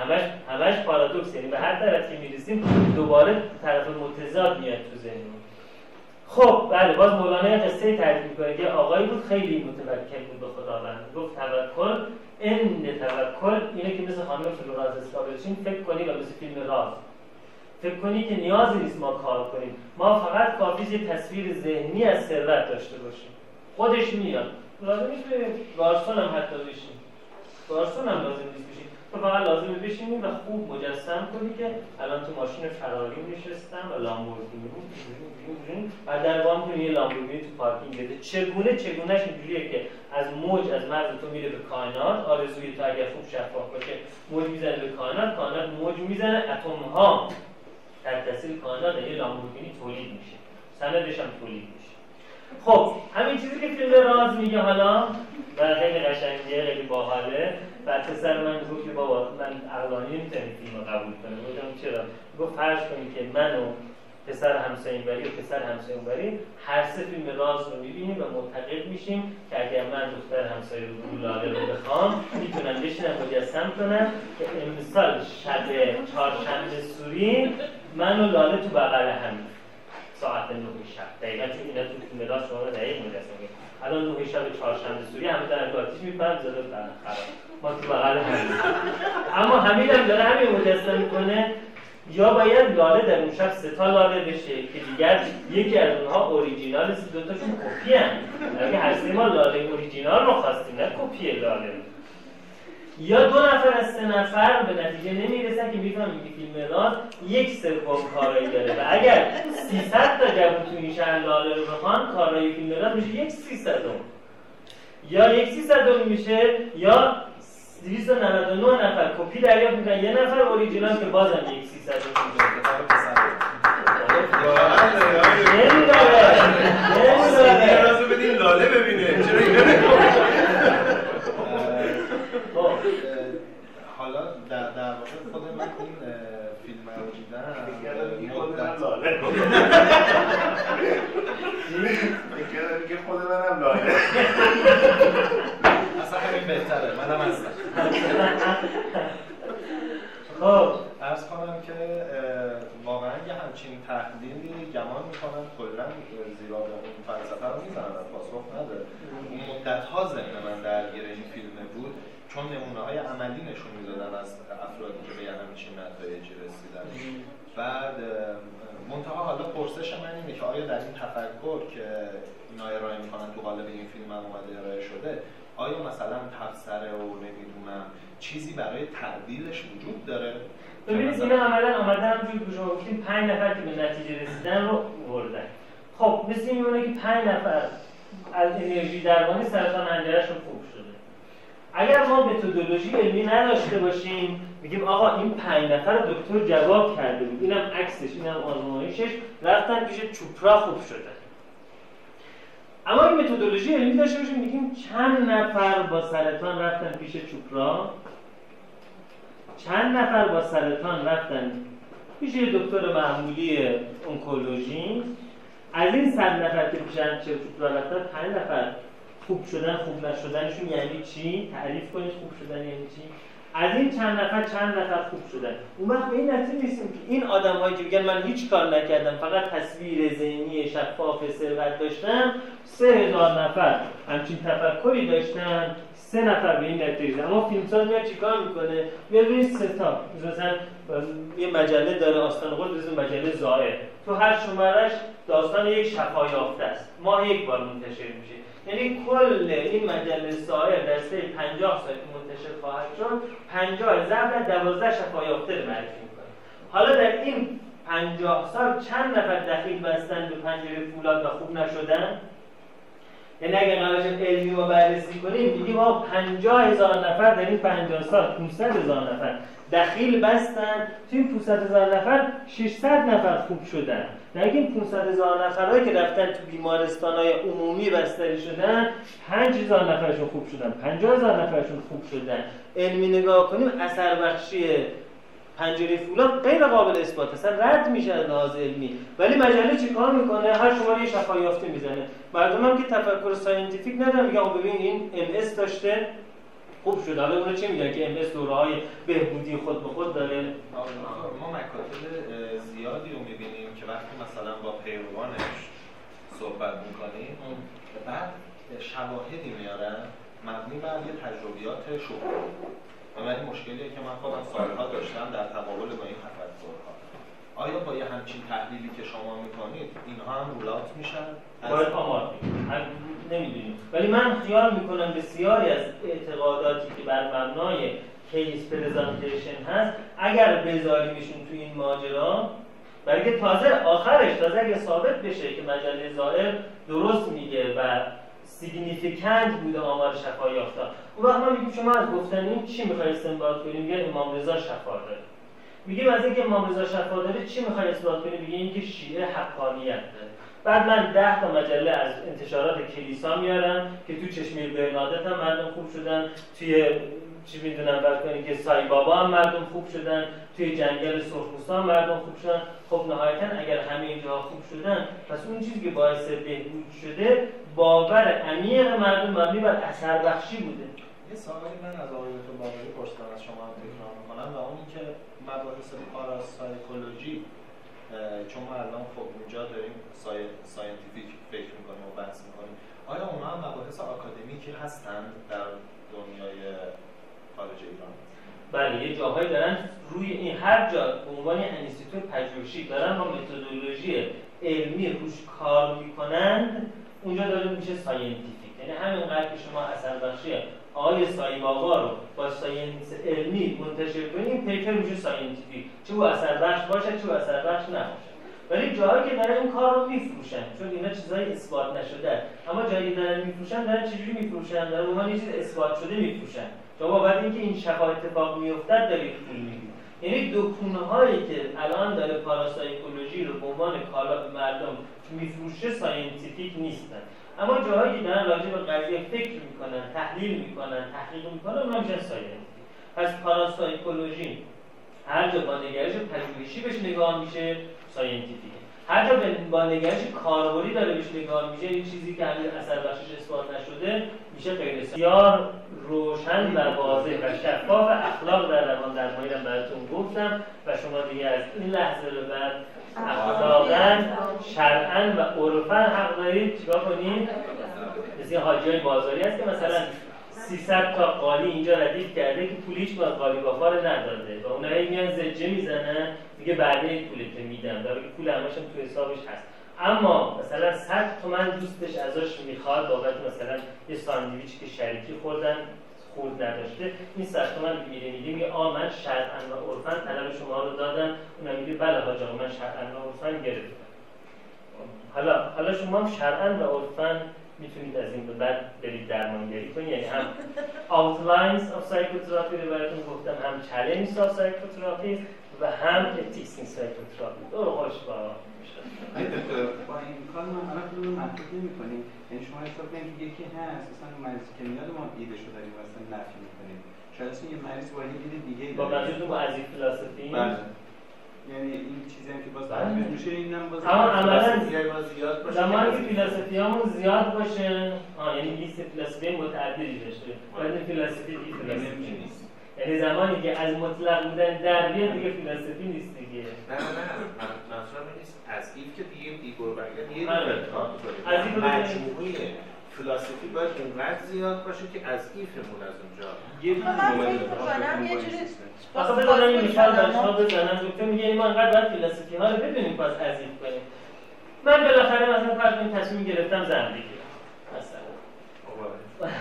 همش همش پارادوکس یعنی به هر طرف که می‌رسیم دوباره طرف متضاد میاد تو ذهنمون خب بله باز مولانا قصه تعریف می‌کنه که آقایی بود خیلی متوکل بود به خداوند. گفت توکل ان توکل اینه که مثل خانم فلوراز استابلشین فکر کنی و مثل فیلم راز. فکر کنی که نیازی نیست ما کار کنیم. ما فقط کافی یه تصویر ذهنی از ثروت داشته باشیم. خودش میاد. لازم نیست به گارسون هم حتی بشیم گارسون هم لازم نیست. تو فقط لازمه بشینی و خوب مجسم کنی که الان تو ماشین فراری نشستم و لامبورگینی. و در وام کنی یه لامبورگینی تو پارکینگ بده. چگونه چگونهش اینجوریه که از موج از مرز تو میره به کائنات. آرزوی تو اگر خوب شفاف باشه موج می‌زنه به کائنات. کائنات موج می‌زنه اتم ها در تاثیر کائنات یه لامبورگینی تولید میشه. سندش هم تولید میشه. خب همین چیزی که فیلم راز میگه حالا و خیلی قشنگه خیلی باحاله. و پسر من گفت که بابا من عقلانی نمی‌تونم فیلم قبول کنم. گفتم چرا؟ گفت فرض کنید که من و پسر همسایه بری و پسر همسایه بری هر سه فیلم راز رو می‌بینیم و معتقد میشیم که اگر من دختر همسایه رو لاله رو بخوام می‌تونم بشینم مجسم کنم که امسال شب چهارشنبه سوری من و لاله تو بغل هم ساعت نه شب. دقیقا اینا تو فیلم راز شما دقیق مجسم الان نه شب چهارشنبه سوری همه دارن آتیش میپرن زده خراب. ما تو بغل اما همین هم داره همین مجسم می‌کنه. یا باید لاله در اون شب سه تا لاله بشه که دیگر یکی از اونها اوریجینال دو تاشون کپی هم اگه هستی ما لاله اوریجینال رو خواستیم نه کپی لاله یا دو نفر از سه نفر به نتیجه نمی‌رسن که می‌فهمن که فیلم راز یک سوم کارایی داره. و اگر 300 تا جوون تو این شهر لاله رو بخوان کارایی فیلم راز میشه یک 300 یا یک 300 میشه یا 299 نفر کپی دریافت می‌کنن. یه نفر اوریجینال که بازم یک 300 نمیداره بدین لاله ببینه. چرا خب، حالا در واقع خود من این فیلم رو دیدم. میگه خود منم لاله. اصلا همین بهتره. منم هستم. خب. ارز کنم که واقعا یه همچین تحلیلی گمان می‌کنم. کلا زیرا به اون فلسفه رو می‌زنن پاسخ نداره. اون مدت ها ذهن من درگیر این فیلم بود. چون نمونه های عملی نشون می‌دادن از افرادی که به همچین نتایجی رسیدن. بعد منتها حالا پرسش من اینه که آیا در این تفکر که اینا ارائه می‌کنن تو قالب این فیلم هم اومده ارائه شده آیا مثلا تفسره و نمی‌دونم چیزی برای تعدیلش وجود داره؟ ببینید اینا عملا آمدن همونجور که شما گفتیم پنج نفر که به نتیجه رسیدن رو بردن خب مثل میمونه که پنج نفر از انرژی درمانی سرطان حنجرهشون خوب اگر ما متدولوژی علمی نداشته باشیم میگیم آقا این پنج نفر دکتر جواب کرده بود. اینم عکسش اینم آزمایشش. رفتن پیش چوپرا خوب شده. اما این متدولوژی علمی داشته باشیم میگیم چند نفر با سرطان رفتن پیش چوپرا؟ چند نفر با سرطان رفتن پیش دکتر معمولی اونکولوژی؟ از این صد نفر که پیش چوپرا رفتن پنج نفر خوب شدن خوب نشدنشون یعنی چی؟ تعریف کنید خوب شدن یعنی چی؟ از این چند نفر چند نفر خوب شدن؟ اون وقت به این نتیجه می‌رسیم که این آدمایی که میگن من هیچ کار نکردم فقط تصویر ذهنی شفاف ثروت داشتم سه هزار نفر همچین تفکری داشتن سه نفر به این نتیجه اما فیلمساز میاد چیکار می‌کنه؟ میاد روی سه تا. مثلا یه مجله داره آستان قول مجله زائر. تو هر شمارش داستان یک شفا یافته است. ماه یک بار منتشر میشه یعنی کل این مجله سایر در سه 50 سال منتشر خواهد شد. 50 ضرب در 12 شفا یافته رو معرفی می‌کنه حالا در این 50 سال چند نفر دخیل بستن به پنجره فولاد و خوب نشدن؟ یعنی اگر قرارش علمی رو بررسی کنیم میگیم ما 50 هزار نفر در این 50 سال 500 هزار نفر دخیل بستن. تو این 500 هزار نفر 600 نفر خوب شدن. در این 500 هزار نفرهایی که رفتن تو بیمارستان های عمومی بستری شدن 5 هزار نفرشون خوب شدن 50 هزار نفرشون خوب شدن. علمی نگاه کنیم اثر بخشی پنجره فولاد غیر قابل اثبات اصلا رد میشه از لحاظ علمی. ولی مجله چیکار می‌کنه؟ هر شماره یه شفا یافته می‌زنه. مردم هم که تفکر scientific ندارن میگن ببین این ام داشته. خوب شد. حالا اون چی میگن؟ که ام اس دوره های بهبودی خود به خود داره. ما مکاتب زیادی رو می‌بینیم که وقتی مثلا با پیروانش صحبت می‌کنیم بعد شواهدی میارن. مبنی بر یه تجربیات شغلی. و ولی مشکلیه که من خودم سالها داشتم در تقابل با این تفکرها آیا با یه همچین تحلیلی که شما می‌کنید اینها هم رولات میشن؟ باید آمار نمی‌دونیم. ولی من خیال می‌کنم بسیاری از اعتقاداتی که بر مبنای case presentation هست اگر بذاریمشون تو این ماجرا برای تازه آخرش تازه اگه ثابت بشه که مجله زائر درست میگه و significant بوده آمار شفا یافتا اون وقت ما میگیم شما از گفتن این چی می‌خوای استنباط کنیم؟ میگه امام رضا شفا داره. میگیم از اینکه امام رضا شفا داره چی می‌خوای اثبات کنیم میگه اینکه شیعه حقانیت داره. بعد من ده تا مجله از انتشارات کلیسا میارم که تو چشمه برنادت هم مردم خوب شدن. توی چی می‌دونم کنی که سای بابا هم مردم خوب شدن. توی جنگل سرخپوستا مردم خوب شدن. خب نهایتا اگر همه اینجا خوب شدن پس اون چیزی که باعث بهبود شده باور عمیق مردم مبنی بر اثر بخشی بوده. یه سوالی من از آقای دکتر باقری پرسیدم از شما تکرار می‌کنم. و اون که مباحث پاراسایکولوژی چون ما الان خب اونجا داریم sci... scientific فکر می‌کنیم و بحث می‌کنیم. آیا اونا هم مباحث آکادمیکی هستند در دنیای خارج ایران؟ بله یه جاهایی دارن روی این هر جا به عنوان institute پژوهشی دارن با متدولوژی علمی روش کار می‌کنند اونجا داره میشه scientific. یعنی همینقدر که شما اثر بخشی آقای سای بابا رو با science علمی منتشر کنیم paper میشه scientific چه با اثر بخش باشه چه با اثر بخش نباشه. ولی جایی که دارن این کار رو میفروشن چون اینا چیزای اثبات نشده. اما جایی دارن میفروشن دارن چجوری میفروشن؟ دارن عنوان یه چیز اثبات شده میفروشن. شما بعد اینکه این شفا اتفاق میافتد دارید پول می‌دید یعنی دکونه که الان داره parapsychology رو به عنوان کالا به مردم میفروشه scientific نیستن. اما جاهایی که دارن راجع به قضیه فکر می‌کنن تحلیل می‌کنن تحقیق می‌کنن اونها میشن scientific پس parapsychology هر جا با نگرش پژوهشی بهش نگاه میشه scientific. هر جا با نگرش کاربری داره بهش نگاه میشه این چیزی که هنوز اثر بخشش اثبات نشده میشه غیر بسیار روشن و واضح و شفاف اخلاق در روان درمانی رو براتون گفتم و شما دیگه از این لحظه به بعد اخلاقا شرعا و عرفا حق دارید چیکار کنید مثل حاجی های بازاری هست که مثلا 300 تا قالی اینجا ردیف کرده که پول هیچ قالی بافار نداده و اونایی میان زجه می‌زنن. میگه بعد این که میدم در پول همشون تو حسابش هست. اما مثلا 100 تومن دوستش ازش می‌خواد بابت مثلا یه ساندویچ که شریکی خوردن. خود نداشته. این 100 تومن می‌گیره میگه میگه آ من شرعا و عرفا طلب شما رو دادم. اونم میگه بله حاج آقا من شرعا و عرفا گرفتم. حالا حالا شما هم و عرفا می‌تونید از این به بعد برید درمانگری کنید. یعنی هم outlines of psychotherapy رو براتون گفتم هم challenge of psychotherapy و هم ethics in psychotherapy. دو خوش با با این کار ما خودمون رو محدود نمی کنیم یعنی شما حساب کنید که یکی هست مثلا مریضی که میاد ما ایده شو داریم مثلا نفی می‌کنیم. شاید اصلا یه مریض با یه دید دیگه با منظورتون با از این فلسفی بله. یعنی این چیزی هم که باز بله. میشه اینم باز اما عملا زیاد باشه. زمانی که فلسفی همون زیاد باشه آه یعنی لیست فلسفی متعددی داشته. باید فلسفی دیگه فلسفی نیست. یعنی زمانی که از مطلق بودن در بیاد دیگه فلسفی نیست دیگه. نه نه. این که دیگه دیگه برگرد. یه از این مجموعه فلسفی باید اونقدر زیاد باشه که از ایفمون از اونجا یه دونه من یه جوری آخه بذارم این مثال برای شما بزنم دکتر میگه ما انقدر باید فلسفی ها رو بدونیم پس از این کنیم. من بالاخره مثلا فرض کنیم تصمیم گرفتم زن بگیرم. مثلا. (laughs)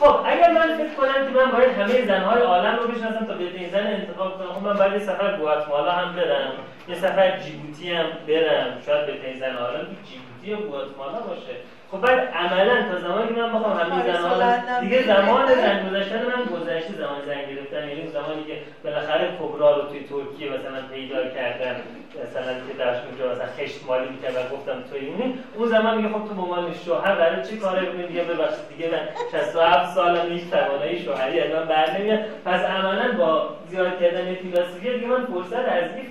خب اگر من فکر کنم که من باید همه زنهای عالم رو بشناسم تا بهترین زن انتخاب کنم خب من باید یه سفر گواتمالا هم برم یه سفر جیبوتی هم برم شاید بهترین زن عالم جیبوتی و گواتمالا باشه. خب بعد عملا تا زمانی که من بخوام همین زمان دیگه زمان زن گذاشتن من گذشته زمان زن گرفتن. یعنی زمانی که بالاخره کبرا رو توی ترکیه مثلا پیدا کردن مثلا که درش اونجا مثلا خشت مالی می‌کرد و گفتم توی اینی. اون زمان میگه خب تو عنوان شوهر برای چه کاری کنی؟ دیگه ببخشید دیگه من 67 سالم نیست توانایی شوهری از من بر نمیاد. پس عملا با زیاد کردن فیلسوفی دیگه من فرصت از این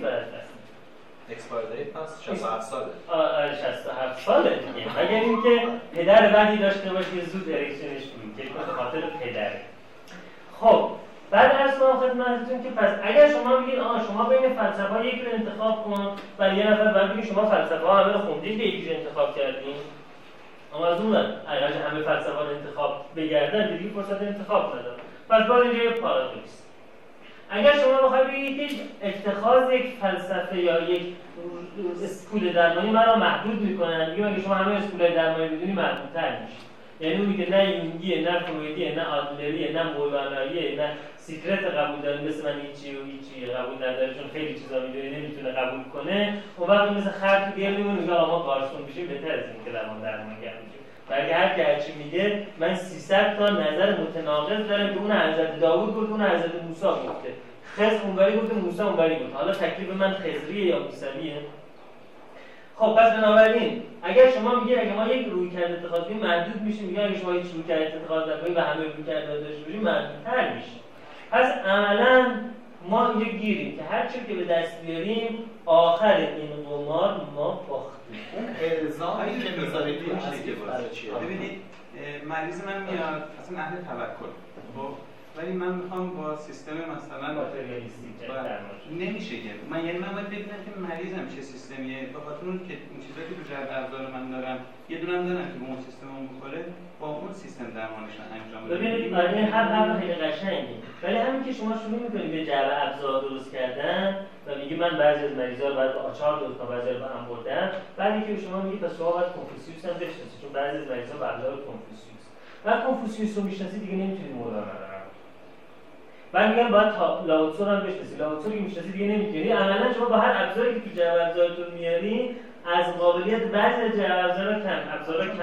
expire date پس 67 ساله. آره 67 ساله مگر اینکه پدر بدی داشته باشه زود erection ش می‌گیره به خاطر پدر. خب بعد از ما خدمتتون که پس اگر شما بگید آها شما بین فلسفه یکی رو انتخاب کن و یه نفر بعد بگید شما فلسفه همه رو خوندید یکی رو انتخاب کردین. اما از اون اگر همه فلسفه ها انتخاب بگردن دیگه فرصت انتخاب ندارن. پس باز اینجا یه پارادوکس. اگر شما بخواید بگید که اتخاذ یک فلسفه یا یک اسکول درمانی مرا محدود می‌کنن. میگه اگه شما همه اسکول درمانی بدونی محدودتر میشه یعنی اون میگه نه یونگیه نه فرویدیه نه آدلریه نه مولاناییه نه سیکرت قبول داره مثل من هیچی و هیچی قبول نداره چون خیلی چیزا می‌دونه نمی‌تونه قبول کنه. اون وقت مثل خر تو گل میمونه میگه آقا گارسون بشیم بهتر از این که روان درمانگر برای هر هرچی میگه من 300 تا نظر متناقض دارم که اون حضرت داوود گفت اون حضرت موسی گفته خز اونوری بود موسی اونوری بود. حالا تکلیف من خزریه یا موسویه؟ خب پس بنابراین اگر شما میگید اگه ما یک روی کرد اتخاذ کنیم محدود میشیم میگه اگه شما هیچ روی کرد اتخاذ نکنید و همه روی کرد داشته باشیم محدودتر میشه. پس عملا ما اینجا گیریم که هر چی که به دست بیاریم آخر این قمار ما باختیم اون الزامی که می‌ذارید تو اصل که برای چیه؟ ببینید مریض من میاد اصلا اهل توکل. خب ولی من می‌خوام با سیستم مثلا ماتریالیستیک نمیشه که من یعنی من باید ببینم که مریضم چه سیستمیه. به خاطر اون که اون چیزایی که تو جعبه ابزار من دارم یه دونم دارم که به اون سیستم اون بخوره با اون سیستم درمانش انجام بدم ببینید آره هر حرف خیلی قشنگی ولی همین که شما شروع می‌کنید به جعبه ابزار درست کردن و میگی من بعضی از مریضا رو باید با آچار درست کنم بعضی رو با هم بردن بعد اینکه به شما میگه پس شما باید کنفوسیوس هم بشناسید چون بعضی از مریضا با ابزار کنفوسیوس. بعد کنفوسیوس رو می‌شناسید دیگه نمی‌تونید مولانا رو. بعد میگن باید تا لاوتسو هم بشناسید. لاوتسو رو که می‌شناسید دیگه نمی‌تونید. عملا شما با هر ابزاری که تو جعبه ابزارتون میاری از قابلیت بعضی از جعبه ابزارا کم ابزارا کم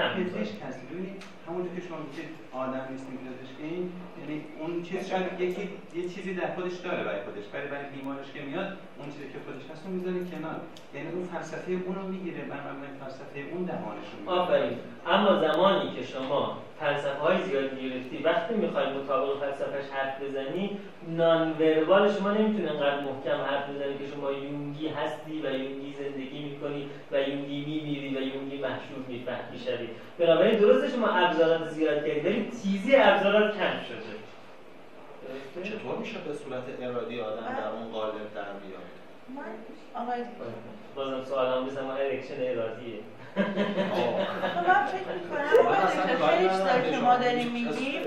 همونجور که شما میگید آدم نیستیم پزشکیم یعنی اون چیز شاید یکی یه چیزی در خودش داره برای خودش برای برای بیمارش که میاد. اون چیزی که خودش هست رو می‌ذاره کنار. یعنی اون فلسفه اون رو می‌گیره بر مبنای فلسفه اون درمانش رو آفرین. اما زمانی که شما فلسفه های زیاد گرفتی وقتی می‌خوای مطابق فلسفهش حرف بزنی non-verbal شما نمی‌تونه انقدر محکم حرف بزنی که شما یونگی هستی و یونگی زندگی می‌کنی و یونگی میمیری و یونگی محشور می‌فهمی شدی بنابراین درسته شما ابزارات زیاد کردی ولی تیزی ابزارات کم شده؟ چطور میشه به صورت ارادی آدم در اون قالب در بیاد؟ من آقای بازم سوال هم بزنم erection ارادیه؟ خب من فکر می‌کنم خیلی که چیزایی که ما داریم میگیم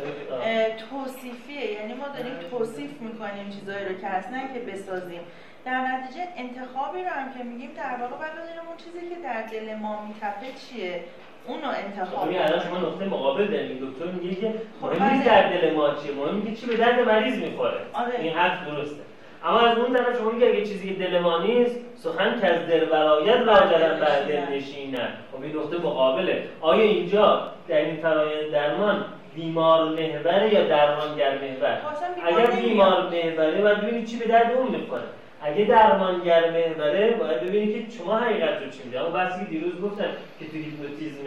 توصیفیه. یعنی ما داریم توصیف می‌کنیم چیزایی رو که اصلا که بسازیم. در نتیجه انتخابی رو هم که میگیم در واقع باید بدونیم اون چیزی که در دل ما میتپه چیه. اونو انتخاب خب الان شما نقطه مقابل دارید دکتر میگه که خب مهم نیست بله. در دل ما چیه؟ مهم میگه چی به درد مریض می‌خوره. آره. این حرف درسته. اما از اون طرف شما میگه اگه چیزی که دل ما نیست سخن که از دل برآید برگردن بر دل نشینن. خب این نقطه مقابله. آیا اینجا در این فرایند درمان بیمار محوره یا درمانگر محور؟ بیمار اگر. بیمار محوره باید ببینید چی به درد اون می‌خوره. اگه درمانگر محوره باید ببینید که شما حقیقت رو چی میده اما بحثی که دیروز گفتم که تو هیپنوتیزم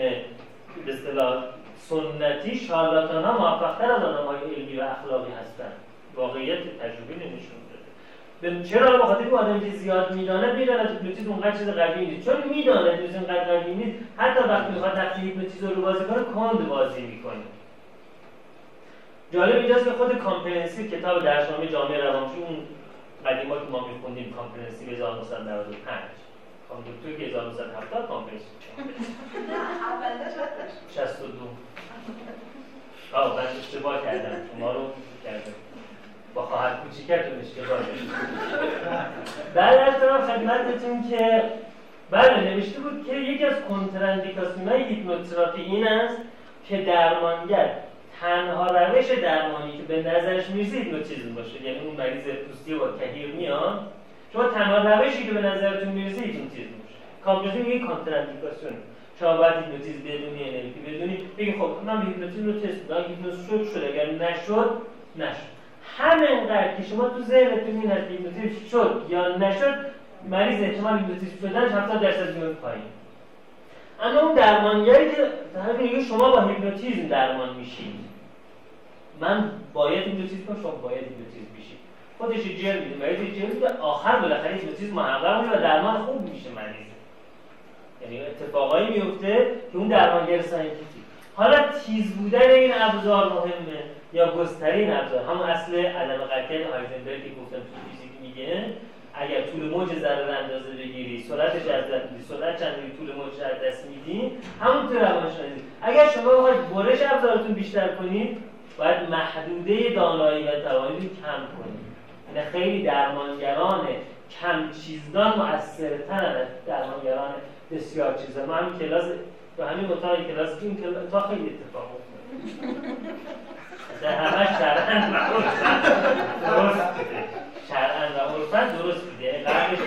به اصطلاح سنتی شارلاتان ها موفقتر از آدم های علمی و اخلاقی هستن. واقعیت تجربی داده. به- چرا به خاطر که آدم که زیاد می‌داند می‌داند هیپنوتیزم اونقدر چیز قوی نیست. چون می‌داند هیپنوتیزم اونقدر قوی نیست حتی وقتی می‌خواد نقش هیپنوتیزم رو بازی کنه کند بازی می‌کنه. جالب اینجاست که خود Comprehensive کتاب درسنامه جامعه روانشناسی اون قدیما که ما میخوندیم Comprehensive 1995 خانم دکتر که 1970 Comprehensive 62 آه من اشتباه کردم. شما رو کردم. با خواهر کوچیکتون اشتباه کردم. بعد از طرف خدمتتون که بله نوشته بود که یکی از contre-indication های هیپنوتراپی این است که درمانگر تنها روش درمانی که به نظرش می‌رسه هیپنوتیزم باشه یعنی اون مریض پوستی با کهیر میاد شما تنها روشی که به نظرتون می‌رسه هیپنوتیزم باشه Comprehensive میگه contre-indication شما باید هیپنوتیزم بدونی نمی‌دونی بدونی. بگی خب من هیپنوتیزم رو تست می‌کنم هیپنوز شد شد. اگر نشد نشد. همینقدر که شما تو ذهنتون این از هیپنوتیزم شد یا نشد مریض احتمال هیپنوتیزم شدنش 70 درصد میاد پایین. اما اون درمانگری که میگه شما با هیپنوتیزم درمان میشید من باید هیپنوتیزم کنم شما باید هیپنوتیزم بشید خودش جر میده مریض جر میده؟ آخر بالاخره هیپنوتیزم محقق میشه و درمان خوب میشه مریض یعنی اتفاقایی میفته که اون درمانگر scientific. حالا تیز بودن این ابزار مهمه یا گسترین ابزار؟ همون اصل عدم قطعیت هایزنبرگ که گفتم تو فیزیک میگه. اگر طول موج ذره اندازه بگیری سرعتش از دست میدی سرعت چند طول موج رو دست میدی همونطور روانشناسی. اگر شما بخواید برش ابزارتون بیشتر کنید باید محدوده دانایی و توانایی کم کنید یعنی خیلی درمانگران کم چیزدان مؤثرتر از درمانگران بسیار چیزدان ما همین کلاس تو همین اتاق کلاس این کلاس تا خیلی اتفاق افتاد در همه شرعن و درست بوده. شرعن و عرفن درست بوده. قبلش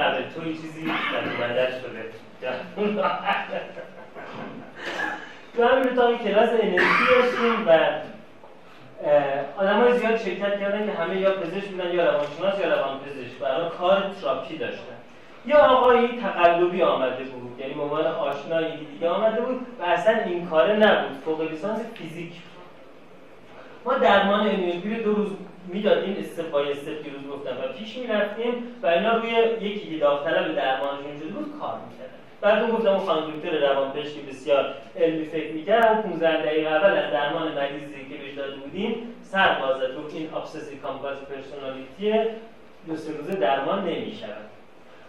قبل تو چیزی بدل شده. تو همین اتاق کلاس انرژی داشتیم و آدم های زیاد شرکت کردن که همه یا پزشک بودن یا روانشناس یا روانپزشک. برای کار تراپی داشتن. یا آقایی تقلبی آمده بود یعنی عنوان آشنایی دیگه آمده بود و اصلا این کاره نبود. فوق لیسانس فیزیک. ما درمان امینوپی دو روز می‌دادیم step by step روز گفتم و پیش می‌رفتیم و اینا روی یکی که داوطلب درمانشون شده بود کار می‌کردن. بعد اون گفتم خانم دکتر روانپزشکی بسیار علمی فکر می‌کرد. اون 15 دقیقه اول از درمان مریضی که بهش داده بودیم سر باز زد گفت این obsessive compulsive personality دو سه روزه درمان نمی‌شود.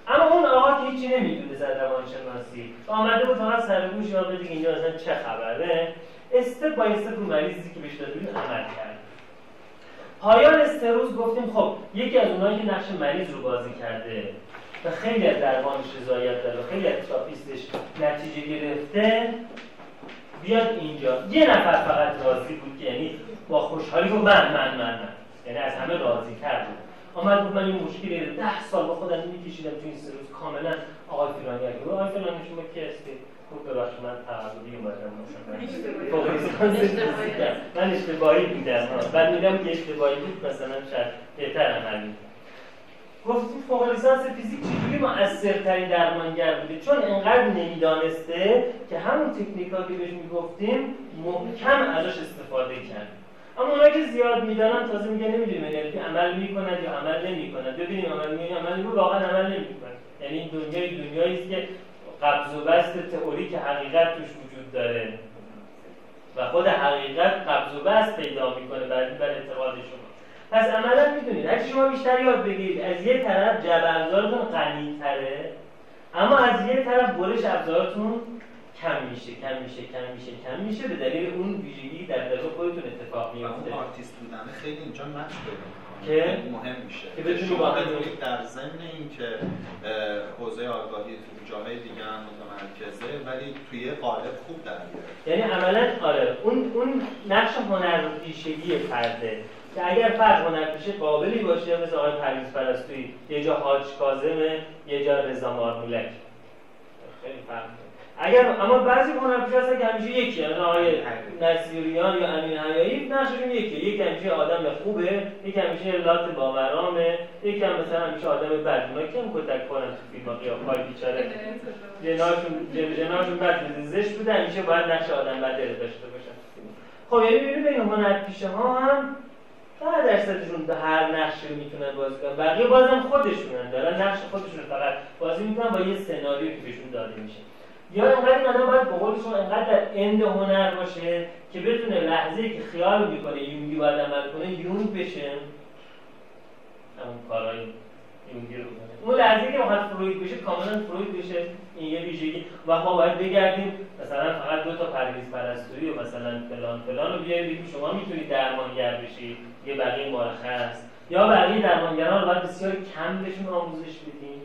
اما اون آقا که هیچی نمی‌دونه از روانشناسی آمده بود فقط سر گوش یاد بده اینجا مثلا چه خبره. استپ با استپ رو مریضی که بهش داده بودیم عمل کرد. پایان استروز گفتیم خب یکی از اونایی که نقش مریض رو بازی کرده و خیلی از درمانش رضایت داره و خیلی از تراپیستش نتیجه گرفته بیاد اینجا. یه نفر فقط راضی بود که یعنی با خوشحالی گفت من من من من. یعنی از همه راضی کرد بود. آمد بود من این مشکلی ده سال با خودم میکشیدم تو این سه روز. کاملا آقای فیرانگر بود آقای فیرانگر شما کی هستی؟ خوب ببخشید من تعرضی اومدم من. اشتباهی بودم بعد میدم که اشتباهی بود مثلا شاید بهتر عمل گفتیم فوق لیسانس فیزیک چجوری مؤثرترین درمانگر بوده؟ چون انقدر نمی‌دانسته که همون تکنیکا که بهش می‌گفتیم محکم ازش استفاده کرد. اما اونایی که زیاد می‌دانن تازه میگه نمی‌دونیم یعنی عمل می‌کنند یا عمل نمی‌کنند ببینیم عمل می‌کنند عمل می‌کنند واقعا عمل نمی‌کنند یعنی دنیای دنیایی است که قبض و بست تئوری که حقیقت توش وجود داره. و خود حقیقت قبض و بست پیدا می‌کنه بر بر اعتقاد شما پس عملا می‌دونید اگه شما بیشتر یاد بگیرید از یه طرف جبر ابزارتون غنی تره اما از یه طرف برش ابزارتون کم میشه کم میشه کم میشه کم میشه به دلیل اون ویژگی در دل خودتون اتفاق میفته اون آرتیست بودن خیلی اینجا نقش که؟ مهم میشه. که بتونی با در ضمن اینکه حوزه آگاهی تو جاهای دیگه هم متمرکزه ولی توی قالب خوب در یعنی عملا آره اون اون نقش هنرپیشگی فرده. که اگر فرد هنرپیشه قابلی باشه مثل آقای پرویز پرستویی. یه جا حاج کاظمه یه جا رضا مارمولک. خیلی فرق اگر اما بعضی هنرپیشه هستن که همیشه یکی یعنی آقای نصیریان یا امین حیایی نقششون یکی. یکی همیشه آدم خوبه یکی همیشه لات باورامه یکی هم مثلا همیشه آدم بد. اونا که هم کتک کنن تو فیلم ها. قیافای بیچاره. جناشون بد زشت بوده همیشه باید نقش آدم بد داشته باشن. خب یعنی ببینید این هنرپیشه ها هم ده درصدشون هر نقشی رو می‌تونن بازی کنن بقیه بازم خودشونن. دارن نقش خودشون فقط بازی می‌کنن با یه سناریو که بهشون داده میشه. یا اینقدر این آدم باید به شما اینقدر در اند هنر باشه که بتونه لحظه که خیال می‌کنه یونگی باید عمل کنه یونگ بشه. همون کارهای رو بکنه اون لحظه که می‌خواد فروید بشه کاملا فروید بشه. این یه ویژگی. و ما باید بگردیم مثلا فقط دو تا پرویز پرستویی و مثلا فلان فلان رو بیارید شما می‌تونید درمانگر بشید یه بقیه مرخص. یا بقیه درمانگران رو باید بسیار کم بهشون آموزش بدیم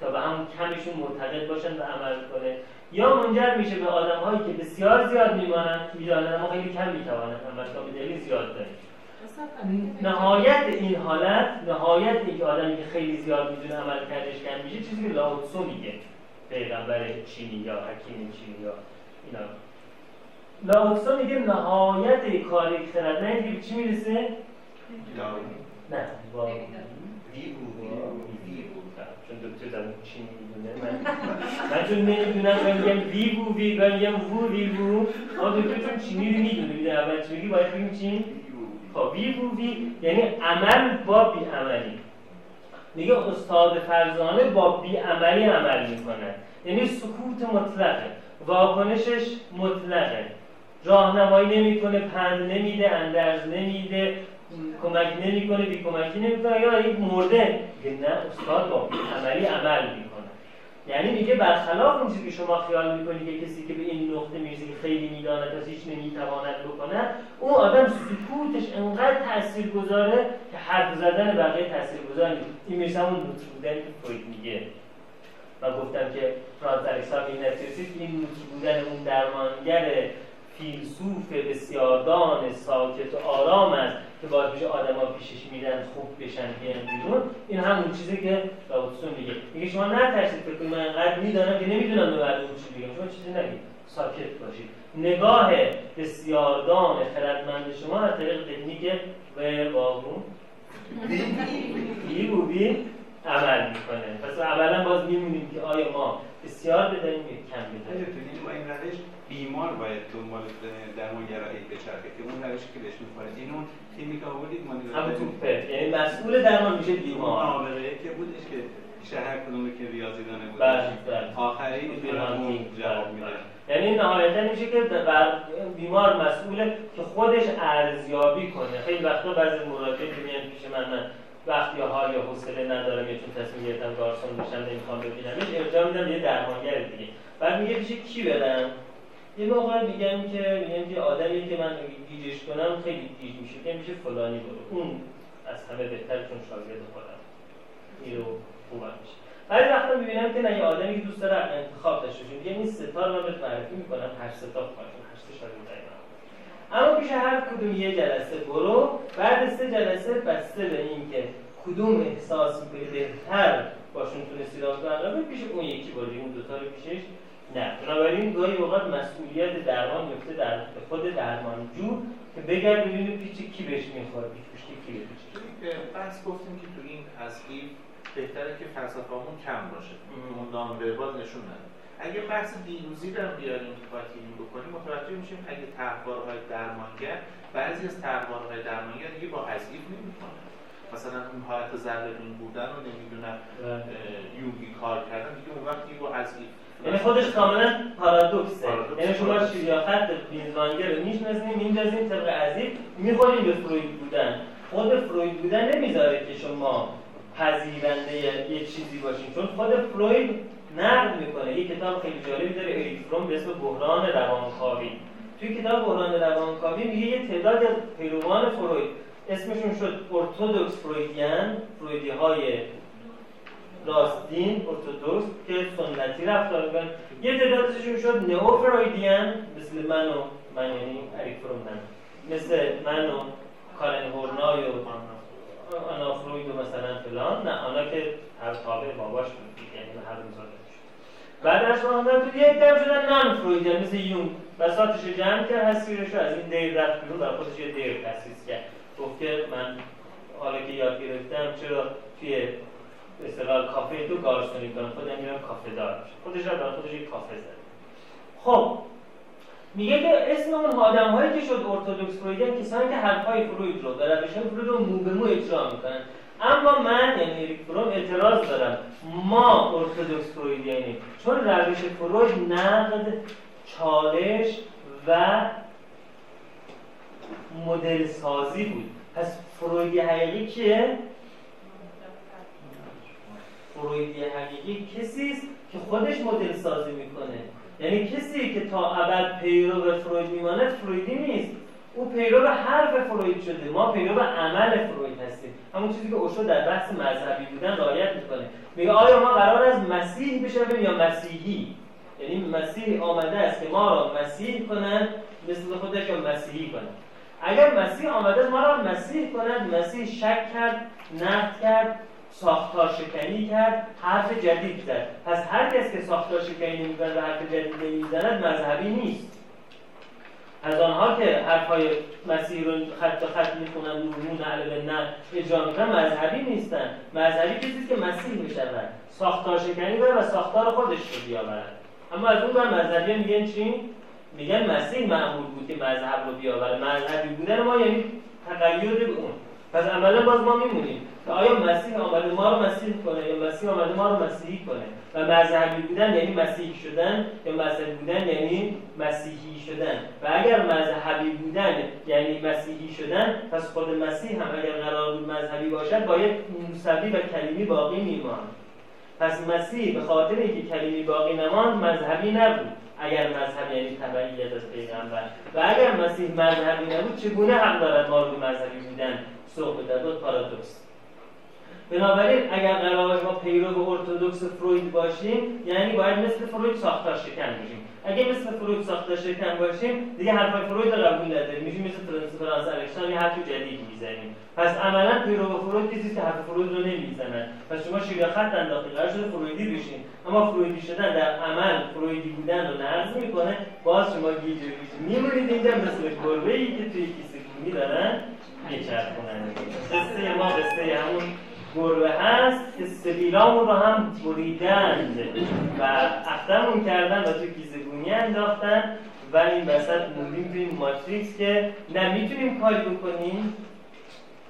تا به همون کمشون معتقد باشن و عمل کنه. یا منجر میشه به آدم هایی که بسیار زیاد میمانند می‌دانن اما خیلی کم می‌توانند. عمل دلیل زیاد داره نهایت این حالت نهایت اینکه آدمی که خیلی زیاد می‌دونه عمل کردش کم میشه چیزی که لاوتسو میگه. پیغمبر چینی یا حکیم چینی یا اینا. لاوتسو میگه نهایت کاری خردمند که چی می‌رسه؟ نه با چون دکتر در چی می‌دونه. من من چون نمی‌دونم من میگم وی بو وی من میگم وو وی بو اما دکتر چون چینی رو می‌دونه می‌دونه اول چی بگی باید بگیم چی خب وی بو وی یعنی عمل با بی عملی میگه استاد فرزانه با بی عملی عمل می‌کنه. یعنی سکوت مطلقه واکنشش مطلقه. راهنمایی نمی‌کنه پند نمیده اندرز نمیده کمک نمی‌کنه بی کمکی نمی‌کنه. یا این مرده میگه نه استاد با عملی عمل می‌کنه. یعنی میگه برخلاف چیزی که شما خیال می‌کنی که کسی که به این نقطه می‌رسه که خیلی می‌داند پس هیچ نمی‌تواند بکنه اون آدم سکوتش انقدر تاثیر گذاره که حرف زدن بقیه تاثیر گذاره این می‌رسه اون نوتر بودن که میگه. و گفتم که فرانس الکساندر این این نوتر بودن اون درمانگر فیلسوف بسیاردان ساکت و آرام است که باید بشه آدما پیشش میدن خوب بشن بیان بیرون. این همون چیزی که لاوتسو میگه. میگه شما نترسید فکر کنید من انقدر می‌دانم که نمی‌دونم به مردم چی بگم شما چیزی نگید. ساکت باشید. نگاه بسیاردان خردمند شما از طریق تکنیک و واقعون بی بی عمل می‌کنه. پس عملا باز میمونیم که آیا ما بسیار بدهیم یا کم با این روش بیمار باید دنبال درمانگرایی بچرخه که اون روشی که بهش می‌خوره. این اون تیمی که آوردید همون توپه یعنی مسئول درمان میشه بیمار. نابغه که بودش که پیش هر کدومی که ریاضی دانه بود بله بله. آخری اون جواب میده. یعنی نهایتا میشه که بر بیمار مسئوله که خودش ارزیابی کنه. خیلی وقتا بعضی مراجعه میگن پیش من من وقتی حال یا حوصله ندارم یا چون تصمیم گرفتم گارسون بشم نمی‌خوام ببینمش ارجاع میدم یه درمانگر دیگه. بعد میگه پیش کی برم یه موقع میگم که میگم که آدمی که من گیجش کنم خیلی گیج میشه که میشه فلانی برو اون از همه بهتر چون شاگرد خودم. این رو خوبم میشه. بعضی وقتا می‌بینم که نه یه آدمی دوست داره انتخاب داشته باشه. میگه این ستا رو من بهت معرفی می‌کنم هر ستا خواهد هر سه شاگرد اما پیش هر کدوم یه جلسه برو بعد سه جلسه بسته به این که کدوم احساس می‌کنی بهتر باشون تونستی رابطه برقرار پیش اون یکی باری اون دوتا رو پیشش. نه. بنابراین گاهی اوقات مسئولیت درمان میفته در خود درمانجو که بگرد ببینه پیچ کی بهش می‌خوره پیش کی بهش بحث گفتیم که تو این تصویر بهتره که فلسفه‌مون کم باشه. اون نام نشون نده. اگه بحث دیروزی رو بیاریم که باید بکنیم متوجه میشیم اگه طرحوارهای درمانگر بعضی از طرحوارهای درمانگر دیگه با حذیف نمی‌کنه مثلا اون حالت ذره بودن رو نمی‌دونم یوگی کار کردن دیگه اون وقت با حذیف یعنی خودش کاملا پارادوکسه. یعنی شما یا خط پینزوانگر رو می‌شناسیم میندازیم طبق عزیز می‌خوریم به فروید بودن. خود فروید بودن نمی‌ذاره که شما پذیرنده یه چیزی باشین. چون خود فروید نقد می‌کنه. یه کتاب خیلی جالبی داره اریک فروم به اسم بحران روانکاوی. توی کتاب بحران روانکاوی میگه یه تعداد از پیروان فروید اسمشون شد ارتودکس فرویدیان فرویدی های راستین ارتودکس که سنتی رفتار می‌کنن یه تعدادشون شد نئو فرویدیان مثل من و من یعنی اریک فروم مثل من و کارن هورنای و آنا فروید و مثلا فلان. نه آنا که هر تابع باباش بود یعنی هر روز بعدش آمدن تو یک دم شدن نان فروید مثل یون بساتش جمع کرد هستیرش رو از این دیر رفت بیرون برای خودش یه دیر تاسیس کرد. گفت که من حالا که یاد گرفتم چرا توی استقلال کافه تو گارسونی کنم خودم میرم کافه دار خودش برای خودش یک کافه زد خب میگه که اسم اون آدم هایی که شد ارتودکس فرویدیان کسانی که حرفای فروید رو در روش فروید رو مو به مو اجرا می‌کنن. اما من یعنی فروم اعتراض دارم. ما ارتودکس فرویدیانیم چون روش فروید نقد چالش و مدل سازی بود. پس فرویدی حقیقی کیه؟ فرویدی حقیقی کسی است که خودش مدل سازی می‌کنه. یعنی کسی که تا ابد پیرو فروید میماند فرویدی نیست. او پیرو حرف فروید شده. ما پیرو عمل فروید هستیم. همون چیزی که اوشو در بحث مذهبی بودن رعایت می‌کنه. میگه آیا ما قرار از مسیح بشویم یا مسیحی؟ یعنی مسیح آمده است که ما را مسیح کنند مثل خودش یا مسیحی کنند. اگر مسیح آمده ما را مسیح کند مسیح شک کرد نقد کرد ساختار شکنی کرد حرف جدید زد. پس هر کس که ساختار شکنی نمی‌زند و حرف جدید نمی‌زند مذهبی نیست. از آنها که حرفهای مسیح رو خط به خط می‌خونن نورمون علیه نه اجرا می‌کنن مذهبی نیستن. مذهبی کسی که مسیح می‌شود ساختار شکنی داره و ساختار خودش رو بیاورد. اما از اون بر مذهبی میگن چی؟ میگن مسیح معمول بود که مذهب رو بیاوره مذهبی بودن ما یعنی تقید اون. پس عملا باز ما میمونیم که آیا مسیح آمده ما رو مسیح کنه یا مسیح آمده ما رو مسیحی کنه؟ و مذهبی بودن یعنی مسیحی شدن یا مذهبی بودن یعنی مسیحی شدن؟ و اگر مذهبی بودن یعنی مسیحی شدن پس خود مسیح هم اگر قرار بود مذهبی باشد باید موسوی و کلیمی باقی میماند. پس مسیح به خاطر اینکه کلیمی باقی نماند مذهبی نبود. اگر مذهب یعنی تبعیت از پیغمبر. و اگر مسیح مذهبی نبود چگونه حق دارد ما رو مذهبی بودن سوق بدهد پارادوکس بنابراین اگر قرار ما پیرو ارتودکس فروید باشیم یعنی باید مثل فروید ساختار شکن باشیم. اگه مثل فروید ساختار شکن باشیم دیگه حرفای فروید رو قبول نداریم. میشیم مثل فرانس الکسان یه حرف جدید می‌زنیم. پس عملا پیرو فروید کسی که حرف فروید رو نمی‌زنن. پس شما شیر خط انداختی قرار شده فرویدی بشین. اما فرویدی شدن در عمل فرویدی بودن رو نقض می‌کنه. باز شما گیج میمونید اینجا مثل گربه ای که توی کیسه دارن. میچرخونن قصه ما قصه همون گربه هست که سبیلامون رو هم بریدند و اخترمون کردن و تو گیزگونی انداختن. و این وسط موندیم توی ماتریکس که نه می‌تونیم کاری بکنیم.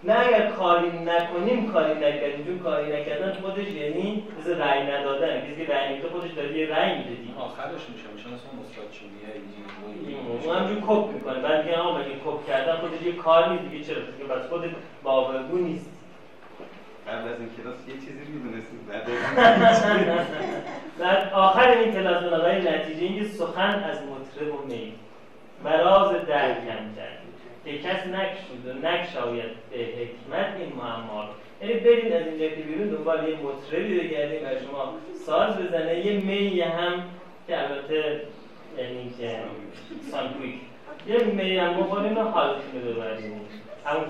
نه اگر کاری نکنیم کاری نکردیم. چون کاری نکردن خودش یعنی مثل رأی ندادن. کسی که رأی میده خودش داره یه رأی میده آخرش میشه. میشه مثل مثبت شیمیه اون همجور کپ می‌کنه. بعد دیگه آقا مگه کپ کردن خودش یه کار نیست دیگه. چرا؟ دیگه بس خودت باورگو نیست. قبل از این کلاس یه چیزی می‌دونستیم. بعد (laughs) بعد آخر این کلاس بنابراین نتیجه اینکه سخن از مطرب و می مراز در کم کرد. که کس نکشود و نکشاید به حکمت این معما یعنی برید از اینجا که بیرون دنبال یه مطربی بگردیم و شما ساز بزنه. یه می هم که البته یعنی که سانکویک یه می هم بخوریم و حالتون رو ببریم همون